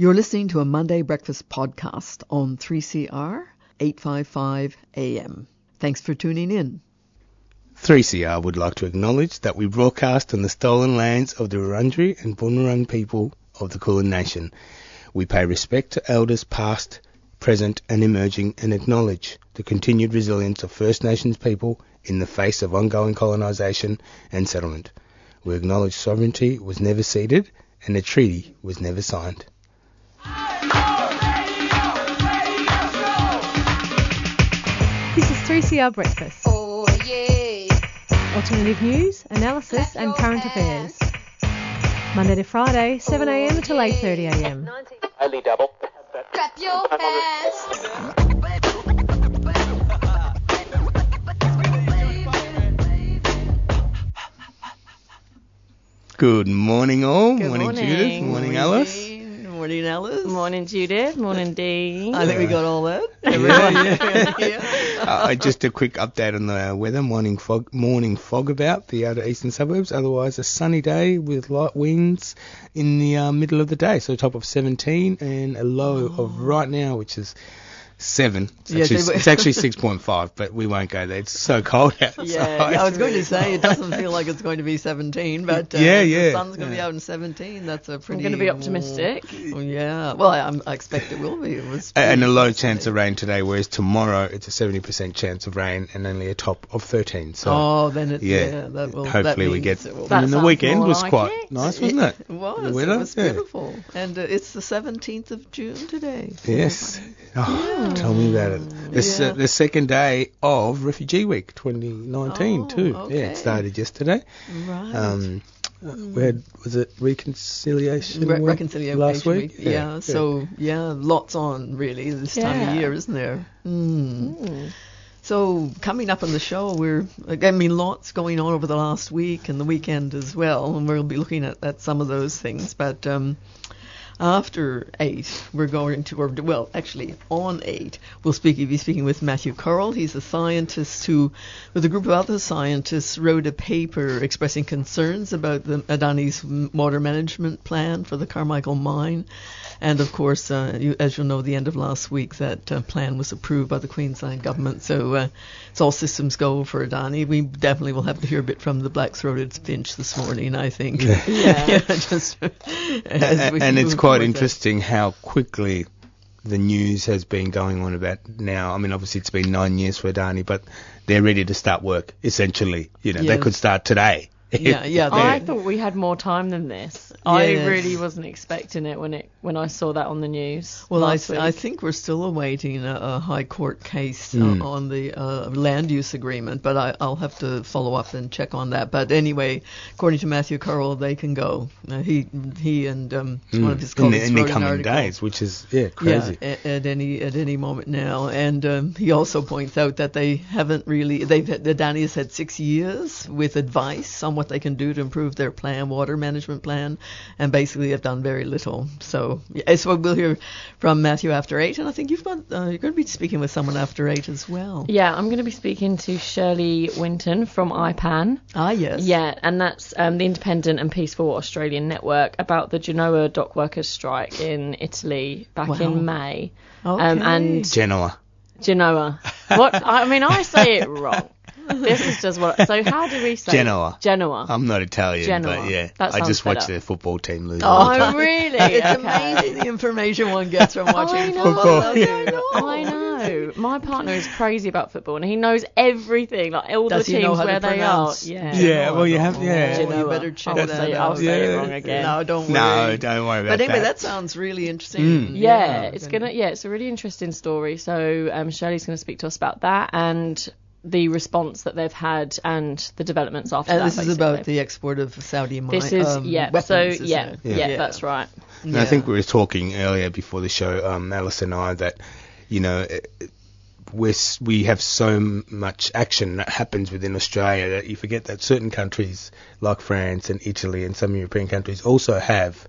You're listening to a Monday Breakfast podcast on 3CR 855 AM. Thanks for tuning in. 3CR would like to acknowledge that we broadcast on the stolen lands of the Wurundjeri and Bunurong people of the Kulin Nation. We pay respect to elders past, present and emerging and acknowledge the continued resilience of First Nations people in the face of ongoing colonisation and settlement. We acknowledge sovereignty was never ceded and a treaty was never signed. This is 3CR Breakfast. Oh yeah. Alternative news, analysis and current affairs. Monday to Friday, 7am till 8.30am. Only double. Clap your hands. Good morning all. Good morning, morning. Judith. Morning, Alice. Morning, Alice. Morning, Judith. Morning, Dee. I think we got all that. Yeah, yeah. Uh, just a quick update on the weather. Morning fog, morning fog about the outer eastern suburbs. Otherwise, a sunny day with light winds in the uh, middle of the day. So top of 17 and a low of right now, which is seven. It's, Yeah, actually, it's actually 6.5, but we won't go there. It's so cold outside. Yeah, yeah, I was going to say it doesn't feel like it's going to be 17, but uh, Yeah, the sun's going to be out in 17. That's a I'm pretty. going to be optimistic. Oh, yeah, well, I, I'm- expect it will be. It was and a low chance of rain today, whereas tomorrow it's a 70% chance of rain and only a top of 13. So Oh, then it's yeah, yeah. that will, hopefully that we get. it will That and the weekend was like quite it. nice, wasn't it? It was. The It weather? was Yeah. beautiful, and uh, it's the 17th of June today. Yes. Oh, tell me about it. It's Yeah. uh, the second day of Refugee Week 2019 Oh, too. Yeah, it started yesterday. Right. Um, we had was it reconciliation Re- week reconciliation last week? Yeah, so yeah, lots on really this time of year, isn't there? Mm. So coming up on the show, we're I mean lots going on over the last week and the weekend as well, and we'll be looking at, at some of those things. But um, after eight, we're going to, or well, actually on eight, we'll speak. Be speaking with Matthew Currell. He's a scientist who, with a group of other scientists, wrote a paper expressing concerns about the Adani's water management plan for the Carmichael mine. And of course, uh, you, as you'll know, the end of last week, that uh, plan was approved by the Queensland government. So uh, it's all systems go for Adani. We definitely will have to hear a bit from the black-throated finch this morning, I think. Yeah. yeah, just as we and it's move quite interesting how quickly the news has been going on about now. I mean, obviously it's been nine years for Adani, but they're ready to start work. Essentially, you know, they could start today. That. Yeah, yeah. I thought we had more time than this. I really wasn't expecting it when it when I saw that on the news. Well, I, last th- I think we're still awaiting a, a high court case Mm. uh, on the uh, land use agreement, but I, I'll have to follow up and check on that. But anyway, according to Matthew Currell, they can go. Uh, he he and um, one of his Mm. in, the, colleagues in the coming days, which is yeah crazy. Yeah, at, at any at any moment now, and um, he also points out that they haven't really they've had, the Adani has had six years with advice on what they can do to improve their plan, water management plan, and basically have done very little. So yeah, so we'll hear from Matthew after eight, and I think you've got uh, you're going to be speaking with someone after eight as well. Yeah, I'm going to be speaking to Shirley Winton from IPAN. Ah yes. Yeah, and that's um, the Independent and Peaceful Australian Network about the Genoa dock workers' strike in Italy back Wow. in May. Okay. Um, and Genoa. Genoa. What? I mean, I say it wrong. This is just what. So how do we say Genoa. Genoa. I'm not Italian, Genoa. but yeah, That I just watch their football team lose. all the Oh, time. really? It's Okay. amazing the information one gets from watching I know. football. I know. I know. My partner is crazy about football, and he knows everything, like all Does the teams know how to where they pronounce are. Yeah. Yeah, well, you have- yeah. Oh, you better check I'll that say, out. I'll say it Yeah. wrong again. No, don't worry. No, don't worry about But anyway, that. that sounds really interesting. Mm. Yeah, it's gonna. Yeah, it's a really interesting story. So um, Shirley's going to speak to us about that and the response that they've had and the developments after And that. this is about the export of Saudi mine. This is um, yeah. weapons, so isn't yeah, it? yeah, that's right. And I think we were talking earlier before the show, um, Alice and I, that you know eh, we're, we have so much action that happens within Australia that you forget that certain countries like France and Italy and some European countries also have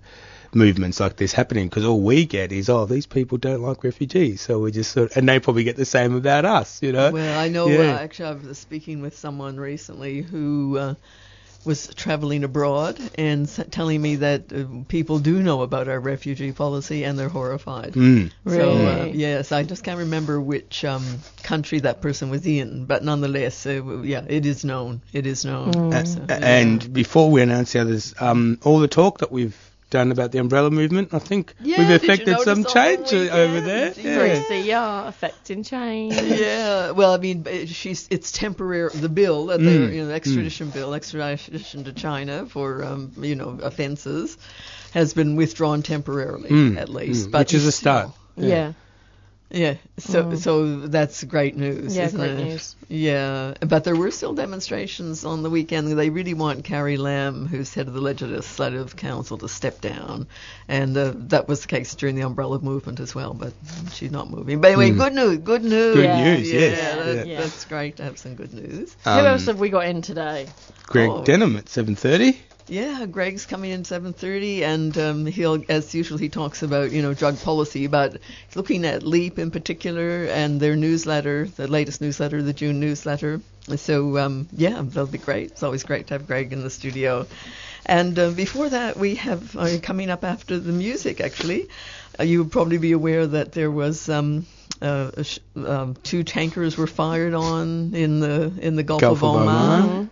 movements like this happening because all we get is oh these people don't like refugees so we just sort of, and they probably get the same about us you know Well, I know. Yeah. Uh, actually, I was speaking with someone recently who uh, was traveling abroad and s- telling me that uh, people do know about our refugee policy and they're horrified. Mm. So uh, Really? yes, I just can't remember which um, country that person was in, but nonetheless, uh, yeah, it is known. It is known. A- So, yeah. And before we announce the others, um, all the talk that we've done about the umbrella movement, I think Yeah, we've did you effected some on the change uh, over weekend? there. Yeah. Yeah. 3CR affecting change. yeah, well, I mean, uh, she's it's temporary. The bill that Mm. they're, you know, extradition bill, extradition to China for um, you know offences, has been withdrawn temporarily Mm, at least. mm, but which is a start. still- Yeah. Yeah, so so that's great news. Yeah, isn't great it? news. Yeah, but there were still demonstrations on the weekend. They really want Carrie Lam, who's head of the Legislative Council, to step down, and uh, that was the case during the Umbrella Movement as well. But she's not moving. But anyway, Mm. good news. Good news. Good Yeah. news, Yeah, yes. that- Yeah. that's great to have some good news. Who Um, else have we got in today? Greg Oh. Denham at 7.30. Yeah, Greg's coming in 7:30, and um, he'll, as usual, he talks about you know drug policy, but looking at Leap in particular and their newsletter, the latest newsletter, the June newsletter. So um, yeah, that'll be great. It's always great to have Greg in the studio. And uh, before that, we have uh, coming up after the music. Actually, uh, you would probably be aware that there was. Um, uh, sh- um, two tankers were fired on in the in the Gulf, Gulf of of Oman.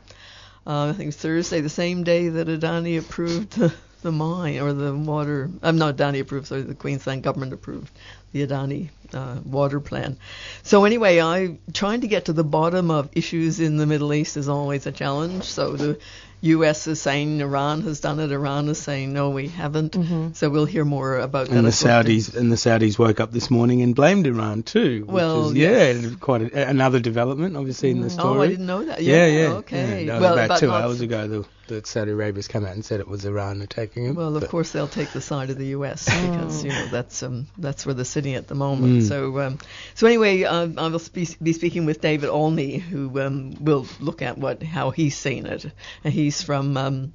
Uh, I think Thursday, the same day that Adani approved the, the mine or the water. I'm not Adani approved, sorry, the Queensland government approved the Adani uh, water plan. So anyway, I trying to get to the bottom of issues in the Middle East is always a challenge. So the U.S. is saying Iran has done it. Iran is saying no, we haven't. Mm-hmm. So we'll hear more about that. And the I've looked at- Saudis and the Saudis woke up this morning and blamed Iran too. which Well, is, yes. yeah, quite a, another development, obviously in the story. Oh, I didn't know that. Yeah, Yeah, yeah. Okay. Yeah, that was well, about but two hours ago. The, the Saudi Arabia's come out and said it was Iran attacking him. Well, of course they'll take the side of the U.S. Mm. because you know that's um, that's where they're sitting at the moment. Mm. So um, so anyway, uh, I will spe- be speaking with David Olney, who um, will look at what how he's seen it, and he's from um,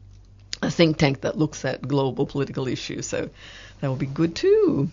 a think tank that looks at global political issues. So that will be good too.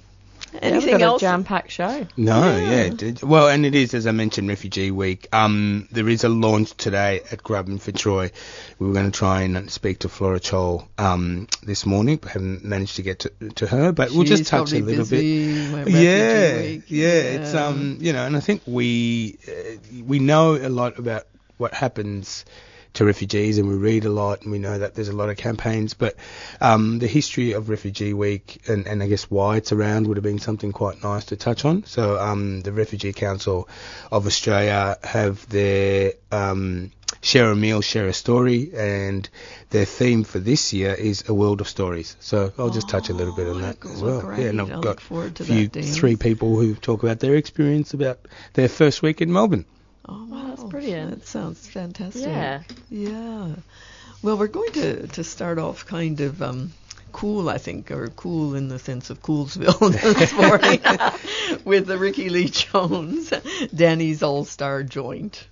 Yeah, we've Anything got else? a jam-packed show. No, yeah. it did. Well, and it is, as I mentioned, Refugee Week. Um, there is a launch today at Grub and Troy. We were going to try and speak to Flora Chol um, this morning, but haven't managed to get to, to her. But we'll just touch a little bit. busy, my refugee Yeah, week. yeah. It's um, you know, and I think we uh, we know a lot about what happens to refugees, and we read a lot, and we know that there's a lot of campaigns. But um, the history of Refugee Week, and, and I guess why it's around, would have been something quite nice to touch on. So um, the Refugee Council of Australia have their um, share a meal, share a story, and their theme for this year is a world of stories. So I'll just touch a little bit on Oh, that as well. great. Yeah, and I've I got a few, that, three people who talk about their experience about their first week in Melbourne. Oh, Wow, that's brilliant. That sounds fantastic. Yeah. Yeah. Well, we're going to, to start off kind of um, cool, I think, or cool in the sense of Coolsville this morning with the Rickie Lee Jones, Danny's All Star Joint.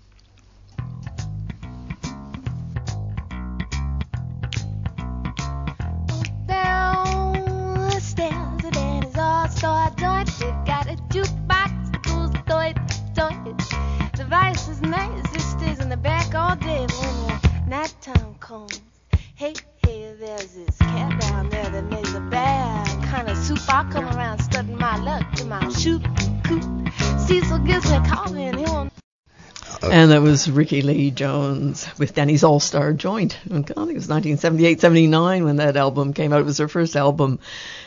Devices, nice sisters in the back all day. But when the nighttime comes, hey, hey, there's this cat down there that makes a bad kind of soup. I come around studying my luck to my shoot coop. Cecil gives me coffee and he won't And that was Rickie Lee Jones with Danny's All Star Joint. I think it was 1978, 79 when that album came out. It was her first album,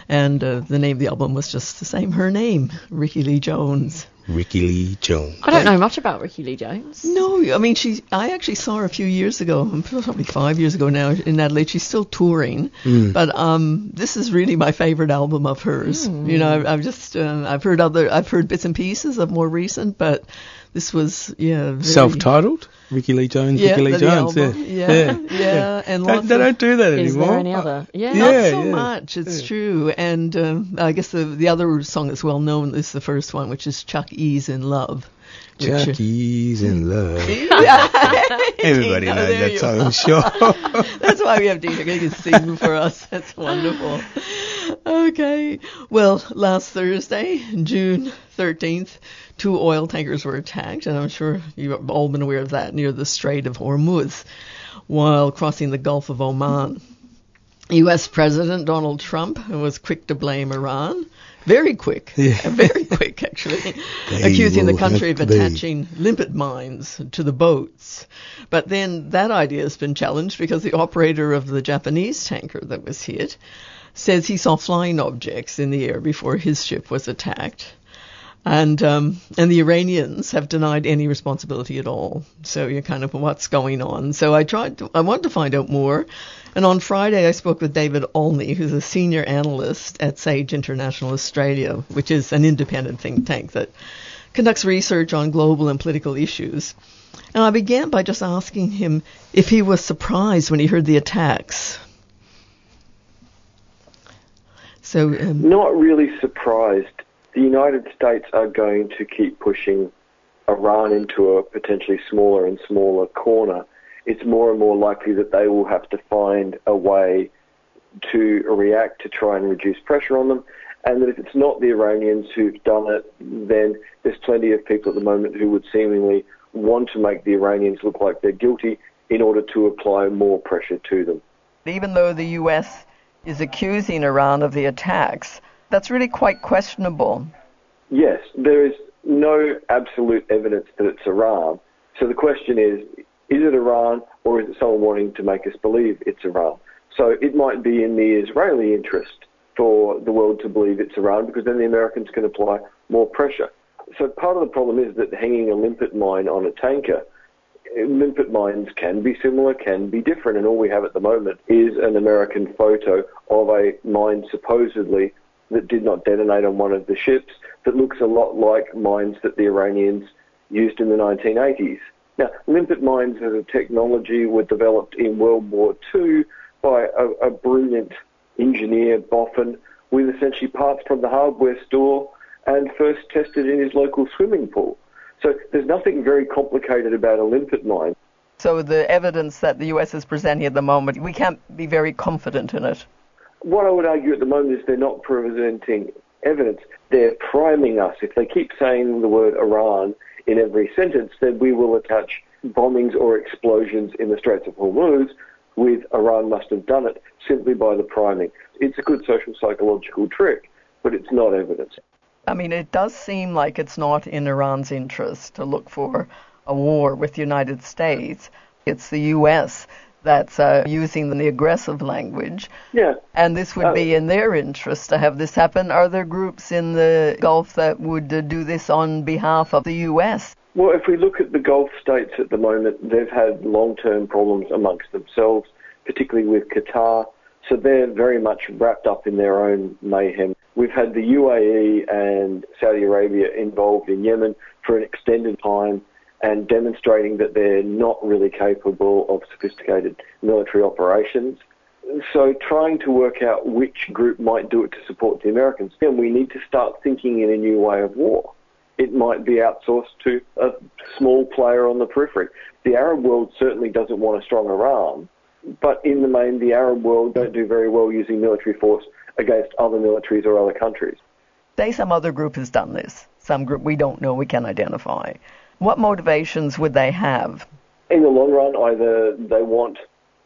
and uh, the name of the album was just the same, her name, Rickie Lee Jones. Rickie Lee Jones. I don't know much about Rickie Lee Jones. No, I mean she. I actually saw her a few years ago, probably five years ago now in Adelaide. She's still touring, but um, this is really my favorite album of hers. You know, I've, I've just uh, I've heard other I've heard bits and pieces of more recent, but this was yeah very, Self-titled, Rickie Lee Jones. Yeah, Rickie Lee the Jones. album. Yeah, Yeah, yeah, and They- they of- don't do that Is anymore. there any other? Yeah. Not Yeah, so yeah. much, it's Yeah. true. And um, I guess the the other song that's well known is the first one, which is Chuck E's in Love. Uh, in love. Everybody knows that song. I'm sure. That's why we have Dina can sing for us. That's wonderful. Okay. Well, last Thursday, June 13th, two oil tankers were attacked, and I'm sure you've all been aware of that near the Strait of Hormuz. while crossing the Gulf of Oman. U.S. President Donald Trump was quick to blame Iran. Very quick, Yeah. very quick actually, accusing the country of to be. attaching limpet mines to the boats. But then that idea has been challenged because the operator of the Japanese tanker that was hit says he saw flying objects in the air before his ship was attacked. And um, and the Iranians have denied any responsibility at all. So you're kind of what's going on. So I tried to, I wanted to find out more. And on Friday I spoke with David Olney, who's a senior analyst at Sage International Australia, which is an independent think tank that conducts research on global and political issues. And I began by just asking him if he was surprised when he heard the attacks. So um, Not really surprised. The United States are going to keep pushing Iran into a potentially smaller and smaller corner. It's more and more likely that they will have to find a way to react to try and reduce pressure on them. And that if it's not the Iranians who've done it, then there's plenty of people at the moment who would seemingly want to make the Iranians look like they're guilty in order to apply more pressure to them. even though the U.S. is accusing Iran of the attacks, that's really quite questionable. Yes, there is no absolute evidence that it's Iran. So the question is, is it Iran or is it someone wanting to make us believe it's Iran? So it might be in the Israeli interest for the world to believe it's Iran because then the Americans can apply more pressure. So part of the problem is that hanging a limpet mine on a tanker, limpet mines can be similar, can be different, and all we have at the moment is an American photo of a mine supposedly that did not detonate on one of the ships that looks a lot like mines that the Iranians used in the 1980s. Now, limpet mines as a technology were developed in World War II by a, a brilliant engineer, Boffin, with essentially parts from the hardware store and first tested in his local swimming pool. So there's nothing very complicated about a limpet mine. So the evidence that the U.S. is presenting at the moment, we can't be very confident in it. What I would argue at the moment is they're not presenting evidence. They're priming us. If they keep saying the word Iran in every sentence, then we will attach bombings or explosions in the Straits of Hormuz with Iran must have done it simply by the priming. It's a good social psychological trick, but it's not evidence. I mean, it does seem like it's not in Iran's interest to look for a war with the United States. It's the U.S. that's uh, using the aggressive language. Yeah. And this would Uh, be in their interest to have this happen. Are there groups in the Gulf that would uh, do this on behalf of the U.S.? Well, if we look at the Gulf states at the moment, they've had long-term problems amongst themselves, particularly with Qatar. So they're very much wrapped up in their own mayhem. We've had the UAE and Saudi Arabia involved in Yemen for an extended time and demonstrating that they're not really capable of sophisticated military operations. So trying to work out which group might do it to support the Americans, then we need to start thinking in a new way of war it might be outsourced to a small player on the periphery. The Arab world certainly doesn't want a strong Iran, but in the main, the Arab world don't do very well using military force against other militaries or other countries. Say some other group has done this, some group we don't know, we can identify. What motivations would they have? In the long run, either they want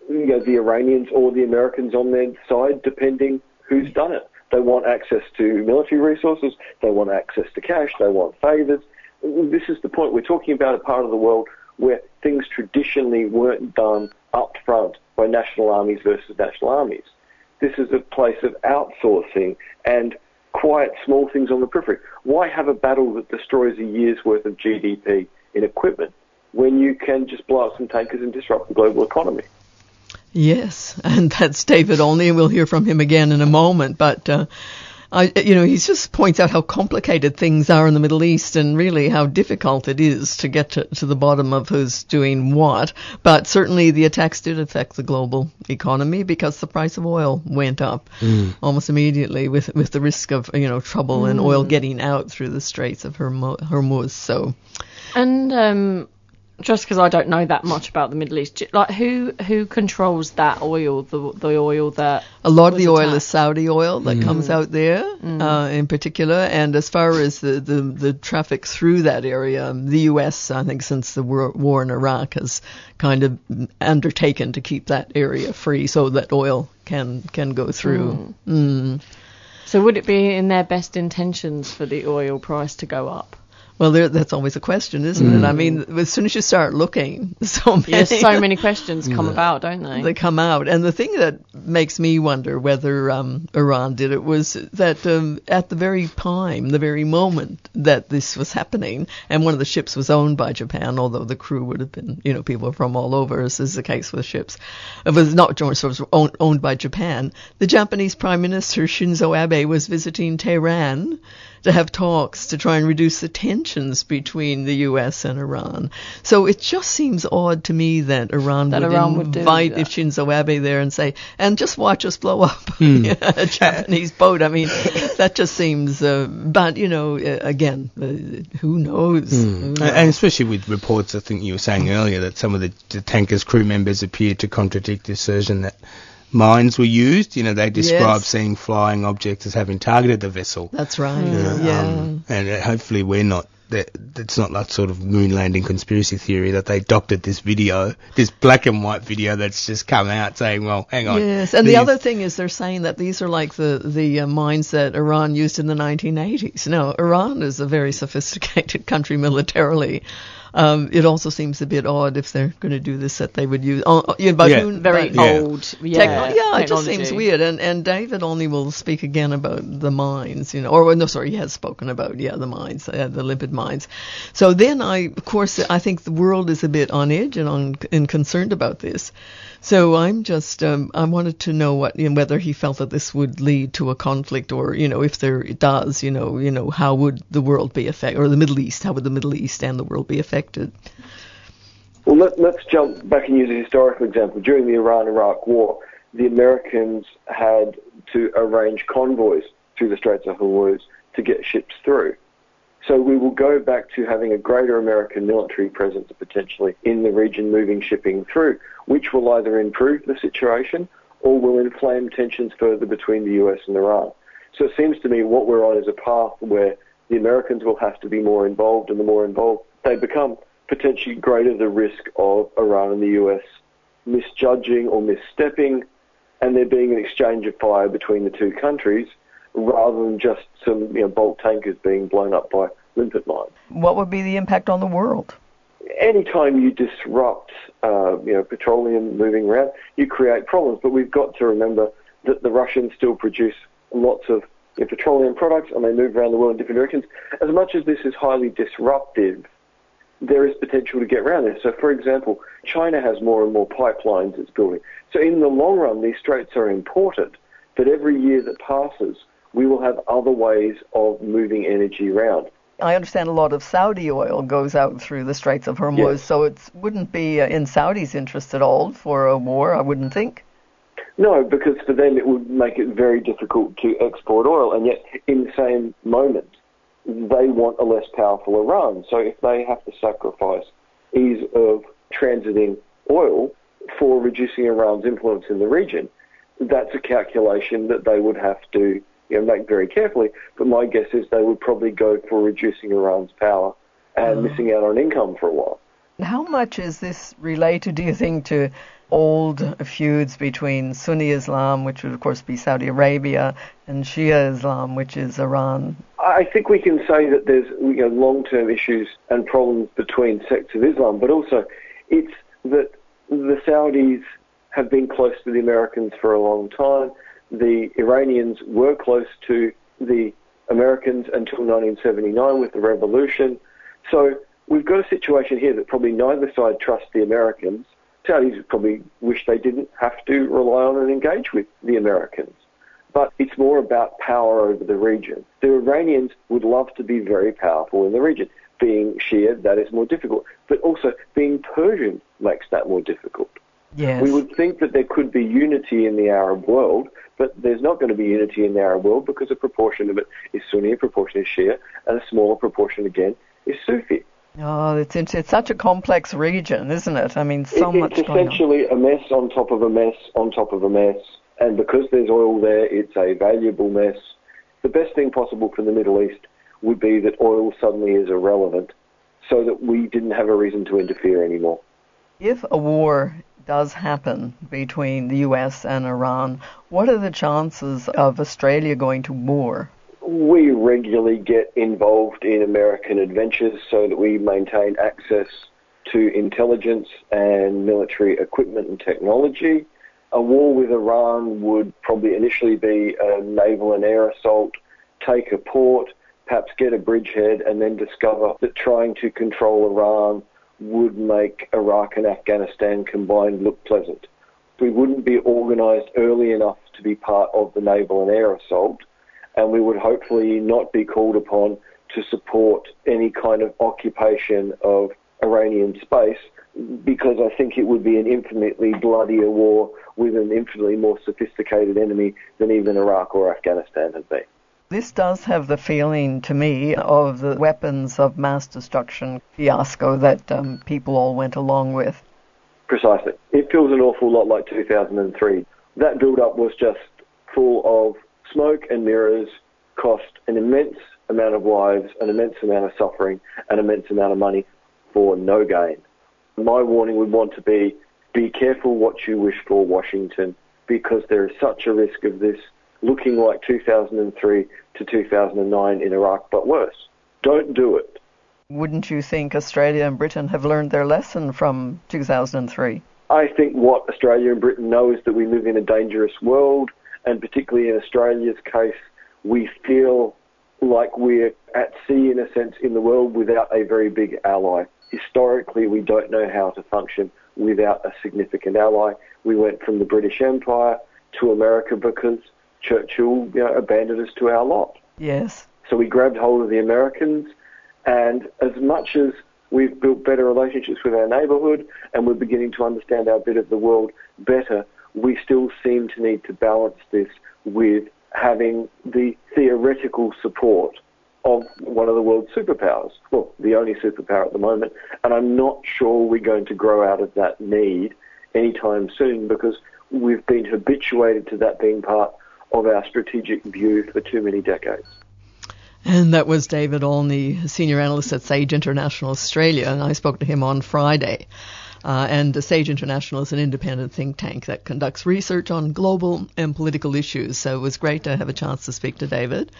you know, the Iranians or the Americans on their side, depending who's done it. They want access to military resources. They want access to cash. They want favors. This is the point. We're talking about a part of the world where things traditionally weren't done up front by national armies versus national armies. This is a place of outsourcing and quiet small things on the periphery. Why have a battle that destroys a year's worth of GDP in equipment when you can just blow up some tankers and disrupt the global economy? Yes, and that's David Olney, and we'll hear from him again in a moment. But uh, I, you know, he just points out how complicated things are in the Middle East, and really how difficult it is to get to, to the bottom of who's doing what. But certainly, the attacks did affect the global economy because the price of oil went up almost immediately, with with the risk of you know trouble and oil getting out through the Straits of Hormuz. So. And um, just because I don't know that much about the Middle East, like who who controls that oil, the the oil that A lot of the was oil is? Saudi oil that comes out there, uh, in particular. And as far as the, the, the traffic through that area, um, the U.S. I think since the war, war in Iraq has kind of undertaken to keep that area free so that oil can can go through. Mm. So would it be in their best intentions for the oil price to go up? Well, there, that's always a question, isn't it? I mean, as soon as you start looking, so many, Yes, so many questions come about, don't they? they come out. And the thing that makes me wonder whether um, Iran did it was that um, at the very time, the very moment that this was happening, and one of the ships was owned by Japan, although the crew would have been, you know, people from all over, as is the case with ships, it was not of owned, owned by Japan. The Japanese Prime Minister Shinzo Abe was visiting Tehran to have talks to try and reduce the tensions between the U.S. and Iran. So it just seems odd to me that Iran That would Iran would do invite that. if Shinzo Abe there and say, and just watch us blow up Hmm. a Japanese boat. I mean, that just seems, uh, but you know, uh, again, uh, who knows? Who And- knows? And especially with reports, I think you were saying earlier that some of the, the tanker's crew members appeared to contradict the assertion that mines were used. You know, they described Yes. seeing flying objects as having targeted the vessel. That's right. Uh, yeah. um, and uh, hopefully we're not. That it's not that sort of moon landing conspiracy theory that they doctored this video, this black and white video that's just come out saying, well, hang on. Yes, and the other thing is they're saying that these are like the the uh, mines that Iran used in the 1980s. No, Iran is a very sophisticated country militarily. Um, it also seems a bit odd if they're going to do this that they would use. Uh, yeah, but Yeah. who- Very but- Yeah. old, yeah. Techno- yeah, it just seems weird. And and David Olney will speak again about the mines, you know, or no, sorry, he has spoken about yeah the mines, uh, the limpet mines. So then I, of course, I think the world is a bit on edge and on and concerned about this. So I'm just um, I wanted to know what you know, whether he felt that this would lead to a conflict, or you know, if there it does, you know, you know, how would the world be affected, or the Middle East, how would the Middle East and the world be affected? Well, let, let's jump back and use a historical example. During the Iran-Iraq War, the Americans had to arrange convoys through the Straits of Hormuz to get ships through. So we will go back to having a greater American military presence potentially in the region moving shipping through, which will either improve the situation or will inflame tensions further between the US and Iran. So it seems to me what we're on is a path where the Americans will have to be more involved, and the more involved they become, potentially greater the risk of Iran and the US misjudging or misstepping, and there being an exchange of fire between the two countries, rather than just some you know, bulk tankers being blown up by mines. What would be the impact on the world? Anytime you disrupt, uh, you know, petroleum moving around, you create problems. But we've got to remember that the Russians still produce lots of you know, petroleum products, and they move around the world in different directions. As much as this is highly disruptive, there is potential to get around this. So, for example, China has more and more pipelines it's building. So, in the long run, these straits are important, but every year that passes, we will have other ways of moving energy around. I understand a lot of Saudi oil goes out through the Straits of Hormuz, Yes. so it wouldn't be uh, in Saudi's interest at all for a war, I wouldn't think. No, because for them it would make it very difficult to export oil, and yet in the same moment, they want a less powerful Iran. So if they have to sacrifice ease of transiting oil for reducing Iran's influence in the region, that's a calculation that they would have to you know, make very carefully. But my guess is they would probably go for reducing Iran's power and mm-hmm. missing out on income for a while. How much is this related, do you think, to old feuds between Sunni Islam, which would of course be Saudi Arabia, and Shia Islam, which is Iran? I think we can say that there's you know, long-term issues and problems between sects of Islam, but also it's that the Saudis have been close to the Americans for a long time. The Iranians were close to the Americans until 1979 with the revolution. So we've got a situation here that probably neither side trusts the Americans. Saudis probably wish they didn't have to rely on and engage with the Americans but it's more about power over the region. The Iranians would love to be very powerful in the region. Being Shia, that is more difficult. But also, being Persian makes that more difficult. Yes. We would think that there could be unity in the Arab world, but there's not going to be unity in the Arab world because a proportion of it is Sunni, a proportion is Shia, and a smaller proportion, again, is Sufi. Oh, it's it's such a complex region, isn't it? I mean, so it, much It's essentially a mess on top of a mess on top of a mess, and because there's oil there, it's a valuable mess. The best thing possible for the Middle East would be that oil suddenly is irrelevant, so that we didn't have a reason to interfere anymore. If a war does happen between the U.S. and Iran, what are the chances of Australia going to war? We regularly get involved in American adventures so that we maintain access to intelligence and military equipment and technology. A war with Iran would probably initially be a naval and air assault, take a port, perhaps get a bridgehead, and then discover that trying to control Iran would make Iraq and Afghanistan combined look pleasant. We wouldn't be organised early enough to be part of the naval and air assault, and we would hopefully not be called upon to support any kind of occupation of Iranian space because I think it would be an infinitely bloodier war with an infinitely more sophisticated enemy than even Iraq or Afghanistan had been. This does have the feeling to me of the weapons of mass destruction fiasco that um, people all went along with. Precisely. It feels an awful lot like 2003. That build-up was just full of smoke and mirrors, cost an immense amount of lives, an immense amount of suffering, an immense amount of money for no gain. My warning would want to be, be careful what you wish for, Washington, because there is such a risk of this looking like 2003 to 2009 in Iraq, but worse. Don't do it. Wouldn't you think Australia and Britain have learned their lesson from 2003? I think what Australia and Britain know is that we live in a dangerous world, and particularly in Australia's case, we feel like we're at sea in a sense in the world without a very big ally. Historically, we don't know how to function without a significant ally. We went from the British Empire to America because Churchill you know, abandoned us to our lot. Yes. So we grabbed hold of the Americans, and as much as we've built better relationships with our neighbourhood and we're beginning to understand our bit of the world better, we still seem to need to balance this with having the theoretical support of one of the world's superpowers. Well, the only superpower at the moment. And I'm not sure we're going to grow out of that need anytime soon because we've been habituated to that being part of our strategic view for too many decades. And that was David Olney, a senior analyst at Sage International Australia, and I spoke to him on Friday. Uh, and Sage International is an independent think tank that conducts research on global and political issues. So it was great to have a chance to speak to David,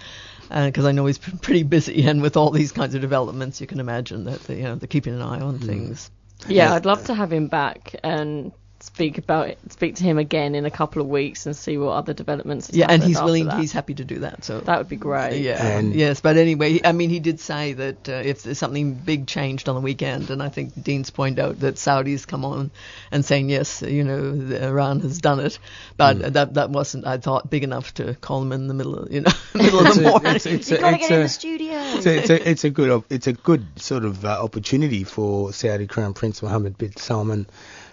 because uh, I know he's pretty busy, and with all these kinds of developments, you can imagine that they, you know, they're keeping an eye on things. Yeah, I'd love to have him back and speak about it, speak to him again in a couple of weeks and see what other developments. Yeah, and he's willing. that. He's happy to do that. So that would be great. Yeah. And- yes, but anyway, I mean, he did say that uh, if there's something big changed on the weekend, and I think Dean's pointed out that Saudis come on and saying yes, you know, Iran has done it, but that that wasn't, I thought, big enough to call him in the middle, of, you know, middle of It's the a- morning. it's- it's You a- gotta get in the studio. it's a, it's a, it's a good it's a good sort of uh, opportunity for Saudi Crown Prince Mohammed bin Salman,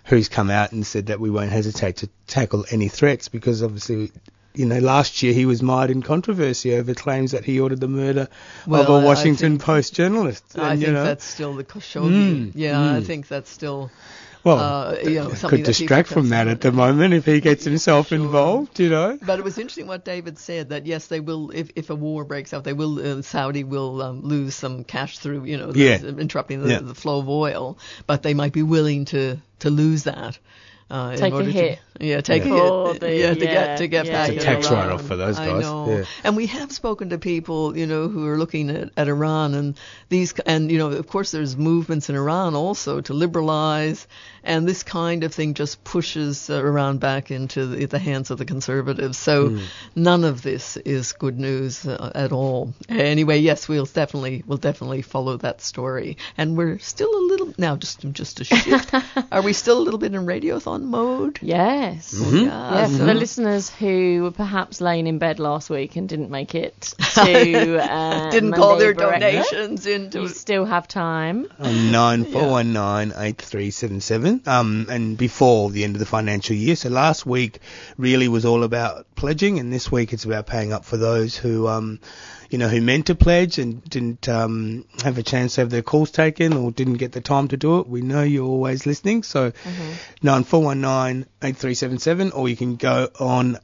who's come out and said that we won't hesitate to tackle any threats because obviously. You know, last year he was mired in controversy over claims that he ordered the murder Well, of a Washington think- Post journalist. I and, think you know, that's still the Khashoggi. Mm, yeah, I mm. think that's still. Well, uh, you know, something could distract from that at the moment if he gets himself Sure. involved. You know, But it was interesting what David said that yes, they will. If, if a war breaks out, they will. Uh, Saudi will um, lose some cash through you know the, Yeah. interrupting the, Yeah. the flow of oil, but they might be willing to to lose that. Uh, in Take a hit. To, yeah, take Yeah. a hit. the- yeah, to yeah, get to get yeah, back. It's a tax write-off for those guys. I know. yeah. And we have spoken to people, you know, who are looking at, at Iran and these, and you know, of course, there's movements in Iran also to liberalize, and this kind of thing just pushes uh, Iran back into the, the hands of the conservatives. So Hmm. none of this is good news uh, at all. Anyway, yes, we'll definitely we'll definitely follow that story, and we're still a little now just just a shift. are we still a little bit in radiothon mode? Yes. Mm-hmm. Yeah, Yeah, for the listeners who were perhaps laying in bed last week and didn't make it to uh, didn't call their breakfast, donations into You still have time. on nine four one nine eight three seven seven. Um, and before the end of the financial year. So last week really was all about pledging, and this week it's about paying up for those who um, you know, who meant to pledge and didn't um, have a chance to have their calls taken or didn't get the time to do it. We know you're always listening. So Mm-hmm. 9419 8377 or you can go on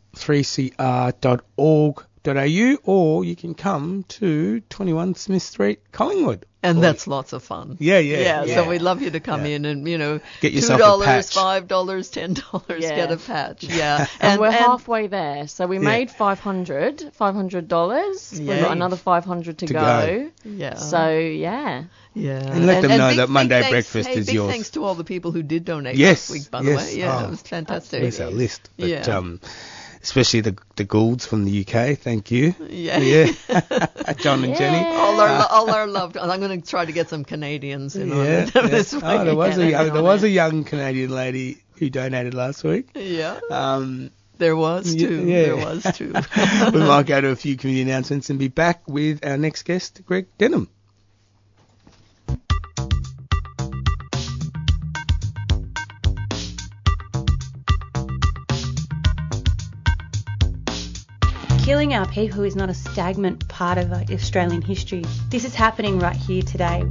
3cr.org.au or you can come to 21 Smith Street, Collingwood. And Or- that's lots of fun. Yeah, yeah. Yeah, yeah. so we'd love you to come Yeah. in and, you know, Get two yourself a dollars, patch. five dollars, ten dollars, Yeah. get a patch. Yeah. And, we're halfway there. So we Yeah. made 500 $500. We've got another 500 to, To go. go. Yeah. So, yeah. yeah. And let them know big- that Monday thanks- breakfast hey, is big yours. thanks to all the people who did donate Yes, last week, by the way. Yeah, Oh, it was fantastic. There's our list. But, Yeah. um, especially the the Goulds from the UK. Thank you. Yeah. Yeah. John and Jenny. Yeah. All our, all our loved. I'm going to try to get some Canadians in on Yeah, this week. Oh, there was a young, there was a young Canadian lady who donated last week. Yeah, Um, there was too. yeah. There was too. we might go to a few community announcements and be back with our next guest, Greg Denham. Killing our people is not a stagnant part of uh, Australian history. This is happening right here today.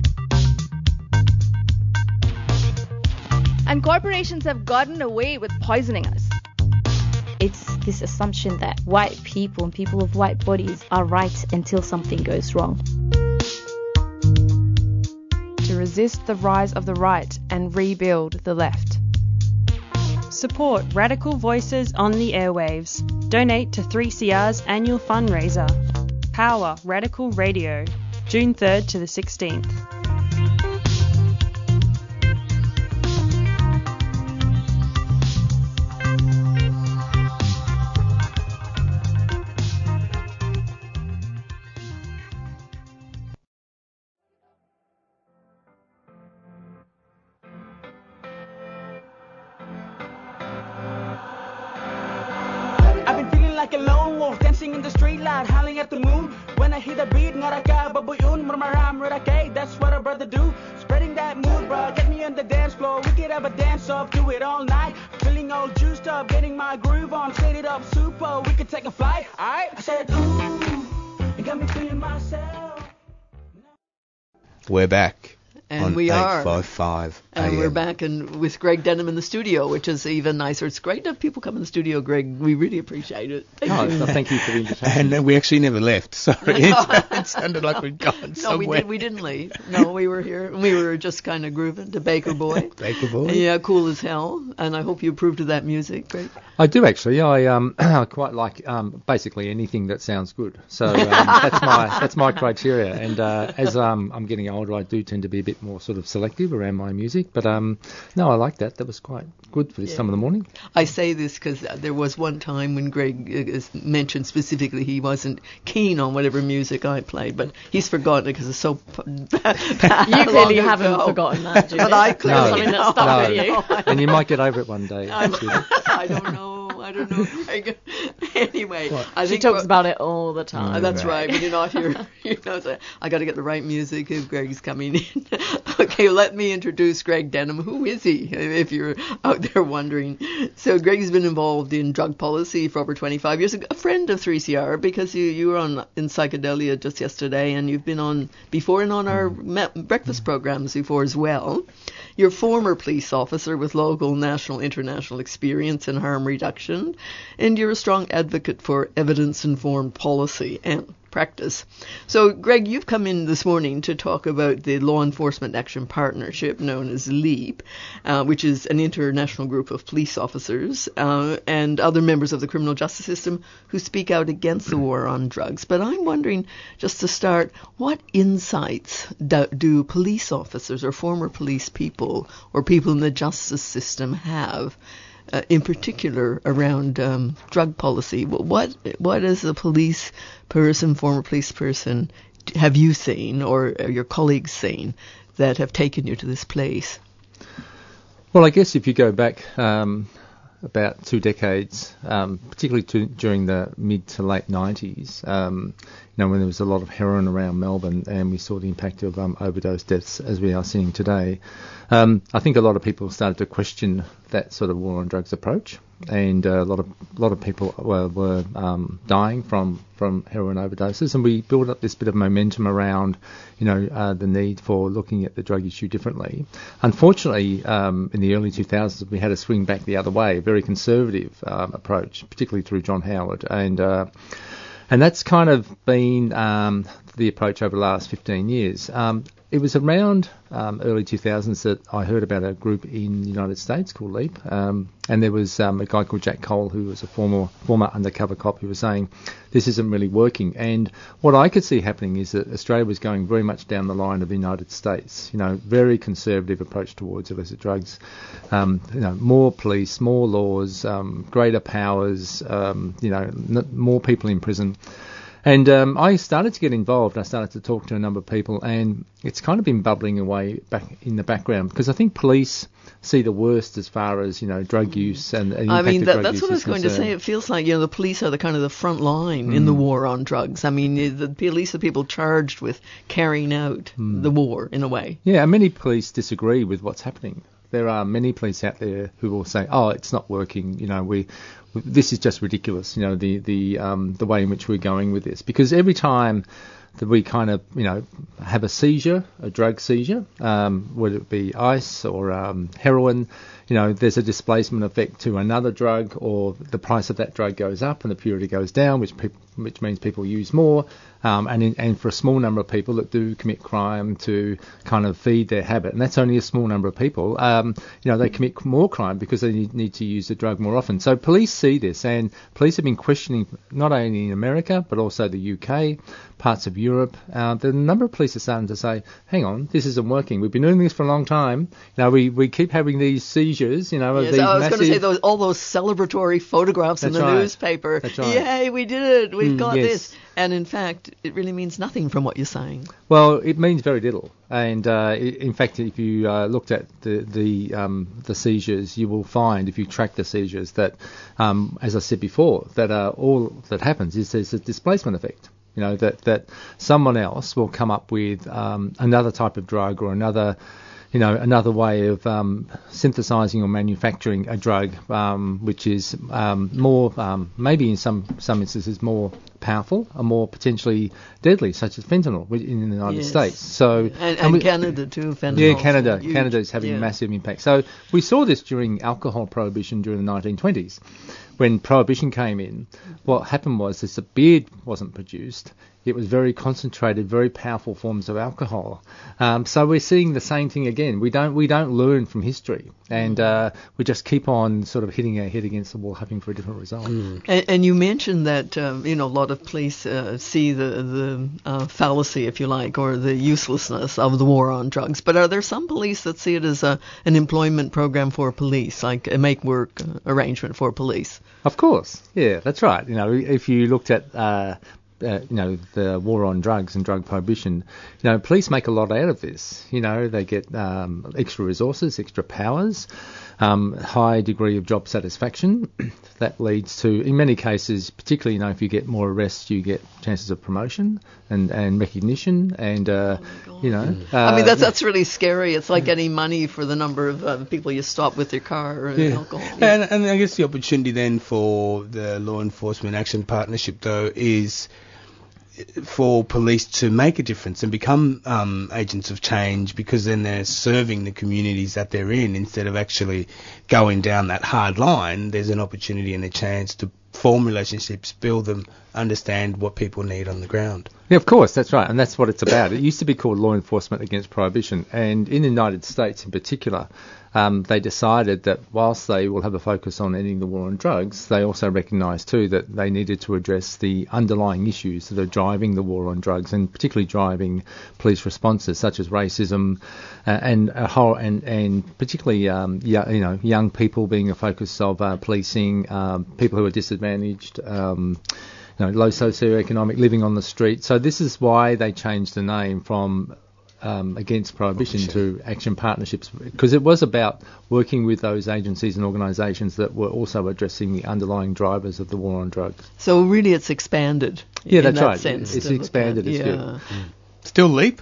And corporations have gotten away with poisoning us. It's this assumption that white people and people of white bodies are right until something goes wrong. To resist the rise of the right and rebuild the left. Support Radical Voices on the airwaves. Donate to 3CR's annual fundraiser. Power Radical Radio, June 3rd to the 16th. 5 And we're back and with Greg Denham in the studio, which is even nicer. It's great to have people come in the studio, Greg. We really appreciate it. Thank no, you. thank you for the invitation. And we actually never left. Sorry, it, sounded like we'd gone no, somewhere. No, we, did, not leave. No, we were here. We were just kind of grooving to Baker Boy. Baker Boy. Yeah, cool as hell. And I hope you approved of that music, Greg. I do actually. I um I quite like um basically anything that sounds good. So um, that's my that's my criteria. And uh, as um I'm getting older, I do tend to be a bit more sort of selective around my music. But um no, I like that. That was quite good for this time of the morning. I say this because there was one time when Greg uh, mentioned specifically he wasn't keen on whatever music I played, but he's forgotten it because it's so. You clearly haven't ago. forgotten that, Judith. But I That's clearly something that know. stuck I with you. know, I And you might get over it one day. I don't know. I don't know, Greg. anyway, I She think talks what- about it all the time. Uh, that's right, but you're not here. You know, so I got to get the right music if Greg's coming in. okay, let me introduce Greg Denham. Who is he? If you're out there wondering. So Greg's been involved in drug policy for over 25 years. A friend of 3CR because you you were on in psychedelia just yesterday, and you've been on before and on our me- breakfast programs before as well. You're a former police officer with local, national, international experience in harm reduction, and you're a strong advocate for evidence-informed policy and practice. So, Greg, you've come in this morning to talk about the Law Enforcement Action Partnership, known as LEAP, uh, which is an international group of police officers uh, and other members of the criminal justice system who speak out against the war on drugs. But I'm wondering, just to start, what insights do, do police officers or former police people or people in the justice system have? Uh, in particular around um, drug policy. What what as a police person, former police person, have you seen or your colleagues seen that have taken you to this place? Well, I guess if you go back um, about two decades, um, particularly to, during the mid to late 90s, um, you know, when there was a lot of heroin around Melbourne and we saw the impact of um, overdose deaths as we are seeing today, um, I think a lot of people started to question that sort of war on drugs approach. And uh, a lot of a lot of people were, were um, dying from from heroin overdoses, and we built up this bit of momentum around, you know, uh, the need for looking at the drug issue differently. Unfortunately, um, in the early 2000s, we had a swing back the other way, a very conservative um, approach, particularly through John Howard, and uh, and that's kind of been um, the approach over the last 15 years. Um, it was around um, early 2000s that I heard about a group in the United States called LEAP, um, and there was um, a guy called Jack Cole who was a former former undercover cop who was saying this isn't really working. And what I could see happening is that Australia was going very much down the line of the United States. You know, very conservative approach towards illicit drugs. Um, you know, more police, more laws, um, greater powers. Um, you know, n- more people in prison. And um, I started to get involved. I started to talk to a number of people, and it's kind of been bubbling away back in the background because I think police see the worst as far as you know drug use and. and I mean, that, that's what I was going to say. It feels like you know the police are the kind of the front line in the Mm. war on drugs. I mean, the police are people charged with carrying out Mm. the war in a way. Yeah, and many police disagree with what's happening. There are many police out there who will say, "Oh, it's not working. You know, we, this is just ridiculous. You know, the the um, the way in which we're going with this." Because every time that we kind of, you know, have a seizure, a drug seizure, um, whether it be ice or um, heroin, you know, there's a displacement effect to another drug, or the price of that drug goes up and the purity goes down, which peop which means people use more. Um, and in, and for a small number of people that do commit crime to kind of feed their habit, and that's only a small number of people, um, you know, they commit more crime because they need, to use the drug more often. So police see this, and police have been questioning not only in America but also the UK, parts of Europe. Uh, the number of police are starting to say, "Hang on, this isn't working. We've been doing this for a long time. You know, we, we keep having these seizures. You know, Yes, these I was going to say those all those celebratory photographs in the right. newspaper. That's right. Yay, we did it! We've Mm, got yes. this. And in fact, it really means nothing from what you're saying. Well, it means very little, and uh, in fact, if you uh, looked at the the, um, the seizures, you will find if you track the seizures that, um, as I said before, that uh, all that happens is there's a displacement effect. You know that that someone else will come up with um, another type of drug or another. You know, another way of um, synthesizing or manufacturing a drug, um, which is um, more, um, maybe in some some instances, more powerful and more potentially deadly, such as fentanyl in the United Yes. States. So And, and we- Canada too. Fentanyl. Yeah, Canada. huge. Canada is having Yeah. a massive impact. So we saw this during alcohol prohibition during the 1920s. When prohibition came in, what happened was this: beer wasn't produced. It was very concentrated, very powerful forms of alcohol. Um, so we're seeing the same thing again. We don't we don't learn from history, and uh, we just keep on sort of hitting our head against the wall, hoping for a different result. And, and you mentioned that um, you know a lot of police uh, see the the uh, fallacy, if you like, or the uselessness of the war on drugs. But are there some police that see it as a an employment program for police, like a make work uh, arrangement for police? Of course, yeah, that's right. You know, if you looked at uh, uh, you know the war on drugs and drug prohibition, you know, police make a lot out of this. You know, they get um, extra resources, extra powers, um, high degree of job satisfaction. that leads to, in many cases, particularly you know, if you get more arrests, you get chances of promotion and and recognition, and uh, you know. Oh I mean, uh, that's that's really scary. It's like getting money for the number of uh, people you stop with your car and Yeah. alcohol. And, and I guess the opportunity then for the Law Enforcement Action Partnership, though, is for police to make a difference and become um, agents of change because then they're serving the communities that they're in instead of actually going down that hard line. There's an opportunity and a chance to form relationships, build them, understand what people need on the ground. Yeah, of course, that's right, and that's what it's about. It used to be called Law Enforcement Against Prohibition, and in the United States in particular, um, they decided that whilst they will have a focus on ending the war on drugs, they also recognised too that they needed to address the underlying issues that are driving the war on drugs, and particularly driving police responses such as racism, uh, and a whole, and and particularly um, yo- you know young people being a focus of uh, policing, um, people who are disadvantaged. Um, you know, low socioeconomic living on the street. So this is why they changed the name from um, against prohibition to action partnerships because it was about working with those agencies and organisations that were also addressing the underlying drivers of the war on drugs. So really, it's expanded. Yeah, in that's that right. Sense It's expanded, at. it's yeah. good. Still leap?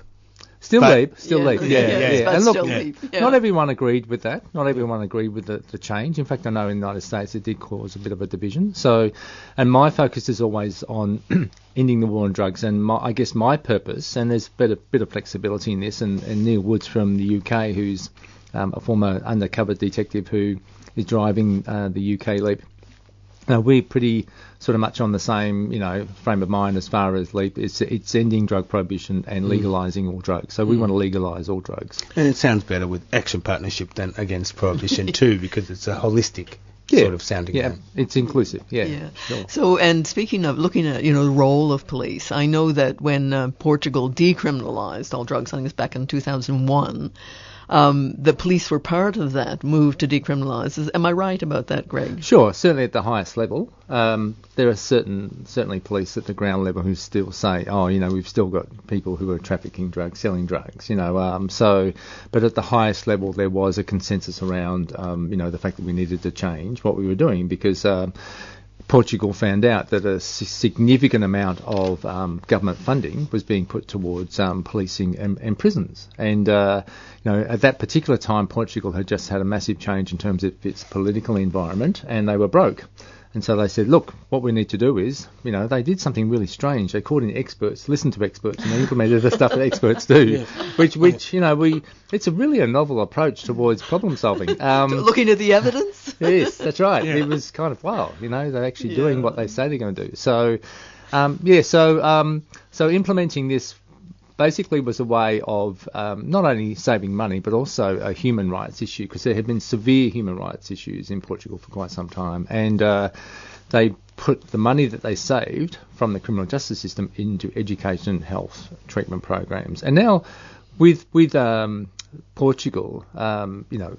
Still But- leap, still Yeah, leap, yeah, yeah, yeah, yeah. And look, still leap, yeah. not everyone agreed with that. Not everyone agreed with the, the change. In fact, I know in the United States it did cause a bit of a division. So, and my focus is always on ending the war on drugs. And my, I guess my purpose, and there's a bit of, bit of flexibility in this. And, and Neil Woods from the UK, who's um, a former undercover detective who is driving uh, the UK leap. Now we're pretty sort of much on the same, you know, frame of mind as far as leap. It's it's ending drug prohibition and Mm. legalising all drugs. So we want to legalise all drugs. And it sounds better with action partnership than against prohibition too, because it's a holistic Yeah. sort of sounding. Yeah, name. it's inclusive. Yeah. Yeah. Sure. So, and speaking of looking at, you know, the role of police, I know that when uh, Portugal decriminalized all drugs, I think it's back in 2001, um, the police were part of that move to decriminalize. Am I right about that, Greg? Sure, certainly at the highest level, um, there are certain certainly police at the ground level who still say, oh, you know, we've still got people who are trafficking drugs, selling drugs, you know. Um, so, but at the highest level, there was a consensus around, um, you know, the fact that we needed to change what we were doing because. Portugal found out that a significant amount of um, government funding was being put towards um, policing and, and prisons. And uh, you know, at that particular time, Portugal had just had a massive change in terms of its political environment, and they were broke. And so they said, look, what we need to do is, you know, they did something really strange. They called in experts, listened to experts, and they implemented the stuff that experts do, which, which, you know, we, it's a really a novel approach towards problem solving. Um, Looking at the evidence? yes, that's right. Yeah. It was kind of wow, you know, they're actually doing what they say they're going to do. So, um, yeah, so um, so implementing this basically was a way of um, not only saving money but also a human rights issue because there had been severe human rights issues in Portugal for quite some time, and uh, they put the money that they saved from the criminal justice system into education, health, treatment programs, and now with with um, Portugal, um, you know,